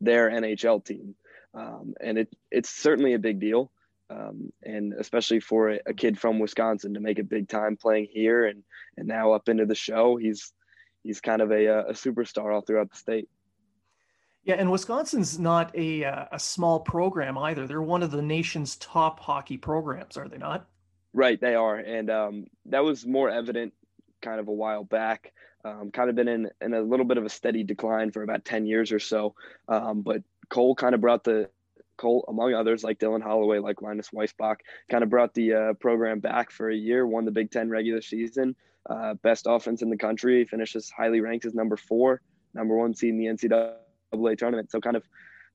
their NHL team, um, and it it's certainly a big deal, um, and especially for a, a, kid from Wisconsin to make a big time playing here and and now up into the show, he's he's kind of a, a superstar all throughout the state. Yeah, and Wisconsin's not a uh, a small program either. They're one of the nation's top hockey programs, are they not? Right, they are, and um, that was more evident kind of a while back. Um, kind of been in, in a little bit of a steady decline for about 10 years or so. Um, but Cole kind of brought the Cole, among others, like Dylan Holloway, like Linus Weissbach, kind of brought the uh, program back for a year, won the Big Ten regular season, uh, best offense in the country, finishes highly ranked as number four, number one seed in the NCAA tournament. So kind of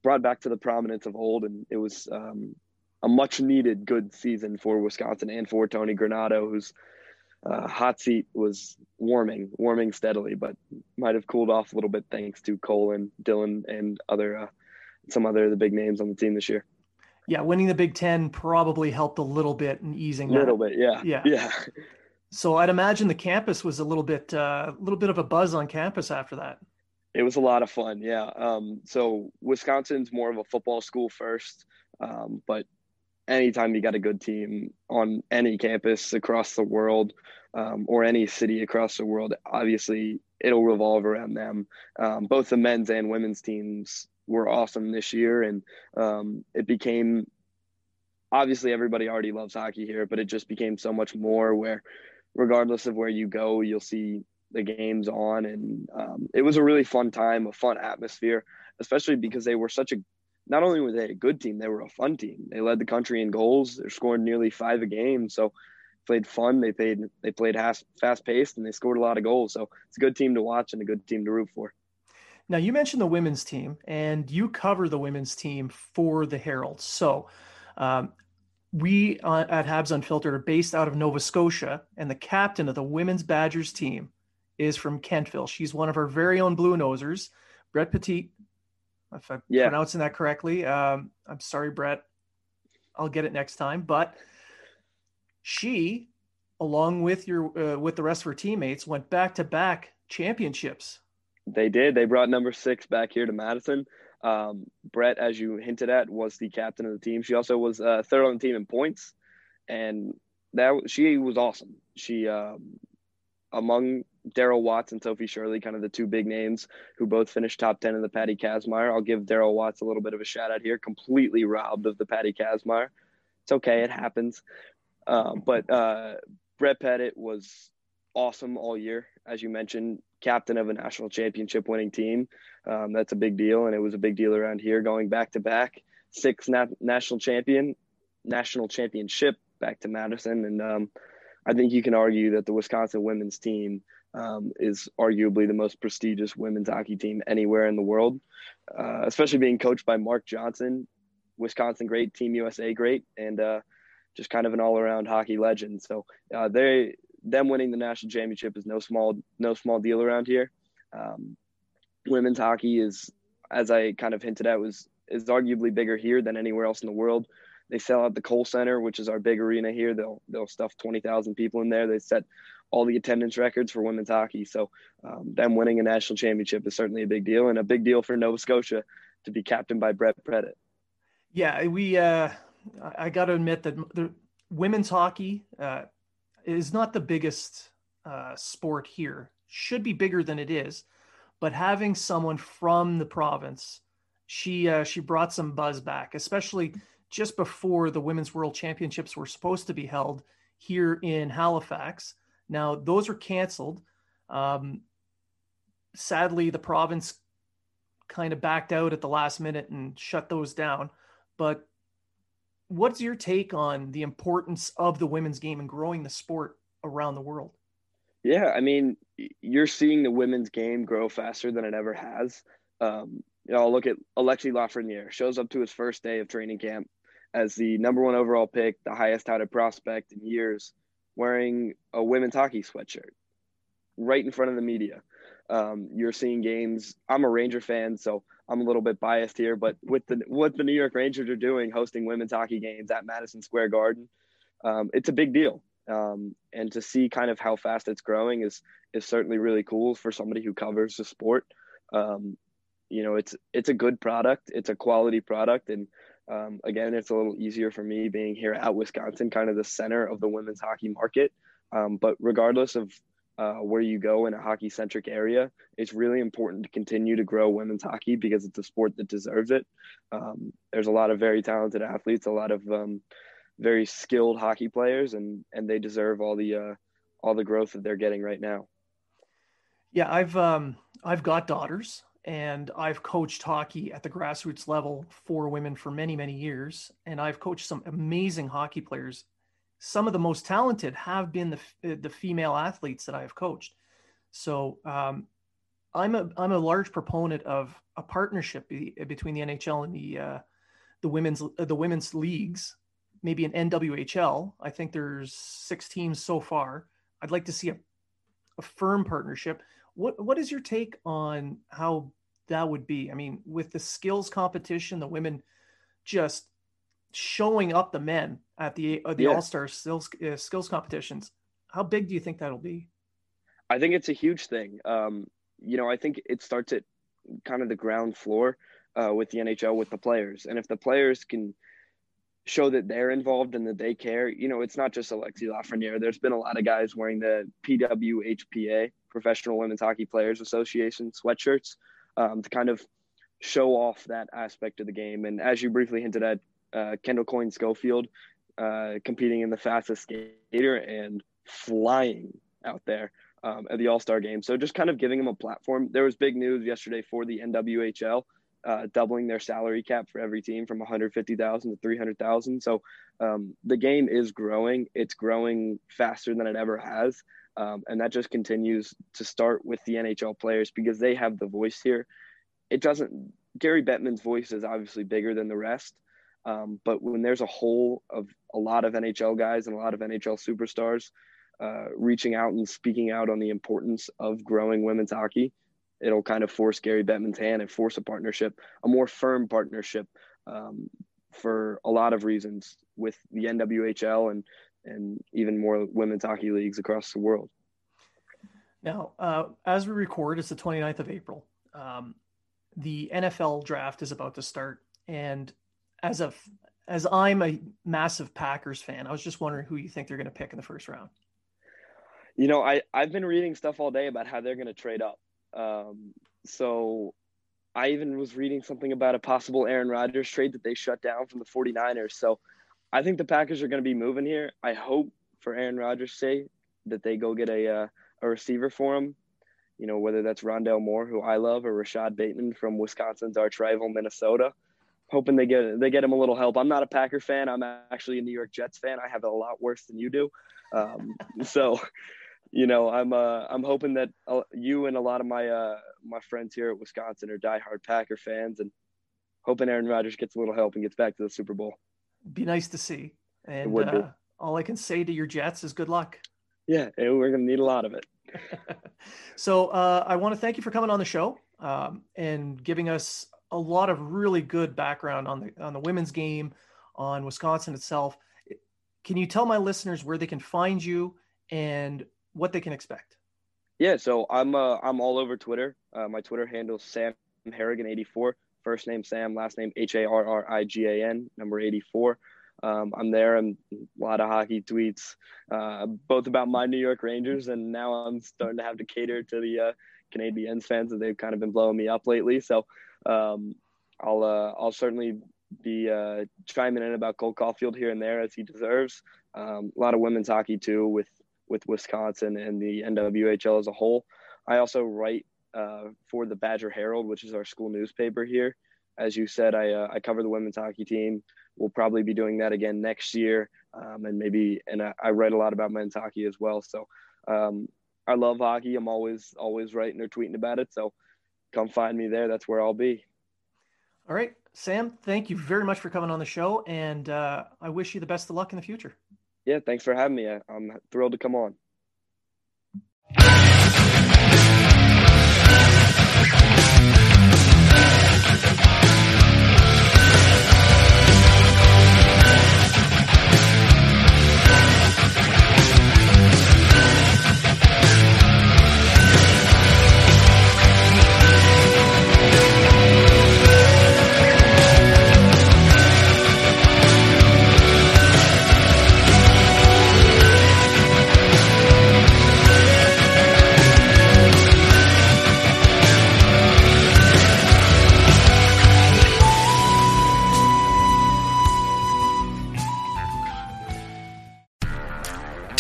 brought back to the prominence of old. And it was um, a much needed good season for Wisconsin and for Tony Granato, whose uh, hot seat was warming, warming steadily, but might have cooled off a little bit thanks to Cole and Dylan and other uh, some other of the big names on the team this year. Yeah, winning the Big Ten probably helped a little bit in easing. That. A little bit, yeah, yeah, yeah. So I'd imagine the campus was a little bit, a uh, little bit of a buzz on campus after that. It was a lot of fun, yeah. Um, so Wisconsin's more of a football school first, um, but anytime you got a good team on any campus across the world um, or any city across the world, obviously it'll revolve around them. Um, both the men's and women's teams were awesome this year, and um, it became obviously everybody already loves hockey here, but it just became so much more where, regardless of where you go, you'll see the games on, and um, it was a really fun time, a fun atmosphere, especially because they were such a not only were they a good team, they were a fun team. They led the country in goals. They're scoring nearly five a game. So played fun. They played they played fast paced and they scored a lot of goals. So it's a good team to watch and a good team to root for. Now you mentioned the women's team, and you cover the women's team for the Herald. So um, we uh, at Habs Unfiltered are based out of Nova Scotia, and the captain of the women's Badgers team is from Kentville. She's one of our very own Blue Nosers. Brette Pettet if I'm yeah. pronouncing that correctly. Um, I'm sorry, Brette. I'll get it next time. But she, along with your uh, with the rest of her teammates, went back to back championships. They did. They brought number six back here to Madison. Um, Brette, as you hinted at, was the captain of the team. She also was uh, third on the team in points, and that she was awesome. She um, among Daryl Watts and Sophie Shirley, kind of the two big names who both finished top 10 in the Patty Kazmaier. I'll give Daryl Watts a little bit of a shout out here, completely robbed of the Patty Kazmaier. It's okay, it happens. Uh, but uh, Brette Pettet was awesome all year, as you mentioned, captain of a national championship winning team. Um, that's a big deal, and it was a big deal around here, going back to back, six na- national champion, national championship back to Madison, and um, I think you can argue that the Wisconsin women's team um, is arguably the most prestigious women's hockey team anywhere in the world, uh, especially being coached by Mark Johnson, Wisconsin great, Team USA great, and uh, just kind of an all-around hockey legend. So uh, they them winning the national championship is no small no small deal around here. Um, women's hockey is, as I kind of hinted at, was is arguably bigger here than anywhere else in the world. They sell out the Kohl Center, which is our big arena here. They'll they'll stuff twenty thousand people in there. They set all the attendance records for women's hockey. So um, them winning a national championship is certainly a big deal, and a big deal for Nova Scotia to be captained by Brette Pettet. Yeah, we. Uh, I got to admit that the women's hockey uh, is not the biggest uh, sport here. Should be bigger than it is, but having someone from the province she uh, she brought some buzz back, especially just before the Women's World Championships were supposed to be held here in Halifax. Now those are canceled. Um, sadly, the province kind of backed out at the last minute and shut those down. But what's your take on the importance of the women's game and growing the sport around the world? Yeah, I mean, you're seeing the women's game grow faster than it ever has. Um, you know, look at Alexi Lafreniere shows up to his first day of training camp as the number one overall pick, the highest touted prospect in years, wearing a women's hockey sweatshirt right in front of the media. Um, you're seeing games. I'm a Ranger fan, so I'm a little bit biased here, but with the what the New York Rangers are doing, hosting women's hockey games at Madison Square Garden, um, it's a big deal. Um, and to see kind of how fast it's growing is is certainly really cool for somebody who covers the sport. Um, you know, it's it's a good product, it's a quality product, and um, again, it's a little easier for me being here at Wisconsin, kind of the center of the women's hockey market. Um, but regardless of uh, where you go in a hockey centric area, it's really important to continue to grow women's hockey because it's a sport that deserves it. Um, there's a lot of very talented athletes, a lot of um, very skilled hockey players, and and they deserve all the uh, all the growth that they're getting right now. Yeah, I've um, I've got daughters, and I've coached hockey at the grassroots level for women for many many years, and I've coached some amazing hockey players some of the most talented have been the, the female athletes that I have coached. So um, I'm a I'm a large proponent of a partnership be, between the NHL and the uh, the women's uh, the women's leagues, maybe an NWHL. I think there's six teams so far. I'd like to see a, a firm partnership. What what is your take on how that would be? I mean, with the skills competition, the women just showing up the men at the uh, the yeah. All Star skills uh, skills competitions. How big do you think that'll be? I think it's a huge thing. Um, you know, I think it starts at kind of the ground floor uh, with the NHL with the players, and if the players can show that they're involved and that they care, you know, it's not just Alexi Lafreniere. There's been a lot of guys wearing the PWHPA, Professional Women's Hockey Players Association sweatshirts, um, to kind of show off that aspect of the game. And as you briefly hinted at, uh, Kendall Coyne Schofield uh, competing in the fastest skater and flying out there um, at the All Star game. So just kind of giving him a platform. There was big news yesterday for the NWHL. Uh, doubling their salary cap for every team from 150,000 to 300,000. So um, the game is growing. It's growing faster than it ever has. Um, and that just continues to start with the NHL players because they have the voice here. It doesn't, Gary Bettman's voice is obviously bigger than the rest. Um, but when there's a whole of a lot of NHL guys and a lot of NHL superstars uh, reaching out and speaking out on the importance of growing women's hockey, it'll kind of force Gary Bettman's hand and force a partnership, a more firm partnership um, for a lot of reasons with the NWHL and and even more women's hockey leagues across the world. Now, uh, as we record, it's the 29th of April. Um, the NFL draft is about to start, and as a as I'm a massive Packers fan, I was just wondering who you think they're going to pick in the first round. You know, I I've been reading stuff all day about how they're going to trade up. Um, so I even was reading something about a possible Aaron Rodgers trade that they shut down from the 49ers. So I think the Packers are going to be moving here. I hope for Aaron Rodgers' sake that they go get a uh, a receiver for him. You know, whether that's Rondale Moore, who I love, or Rashod Bateman from Wisconsin's arch rival Minnesota hoping they get they get him a little help. I'm not a Packer fan. I'm actually a New York Jets fan. I have it a lot worse than you do. Um, <laughs> so, you know, I'm uh, I'm hoping that uh, you and a lot of my uh, my friends here at Wisconsin are diehard Packer fans, and hoping Aaron Rodgers gets a little help and gets back to the Super Bowl. Be nice to see. And uh, all I can say to your Jets is good luck. Yeah, we're going to need a lot of it. <laughs> so uh, I want to thank you for coming on the show um, and giving us a lot of really good background on the on the women's game, on Wisconsin itself. Can you tell my listeners where they can find you and what they can expect? Yeah, so I'm uh, I'm all over Twitter. Uh, my Twitter handle Sam Harrigan 84. First name Sam, last name H A R R I G A N, number 84. Um, I'm there and a lot of hockey tweets, uh, both about my New York Rangers, and now I'm starting to have to cater to the uh, fans, and they've kind of been blowing me up lately. So um, I'll uh, I'll certainly be uh, chiming in about Cole Caufield here and there as he deserves. Um, a lot of women's hockey too with with Wisconsin and the NWHL as a whole. I also write uh, for the Badger Herald, which is our school newspaper here. As you said, I uh, I cover the women's hockey team. We'll probably be doing that again next year, um, and maybe and I, I, write a lot about men's hockey as well. So um, I love hockey. I'm always always writing or tweeting about it. So come find me there. That's where I'll be. All right, Sam. Thank you very much for coming on the show, and uh, I wish you the best of luck in the future. Yeah, thanks for having me. I'm thrilled to come on.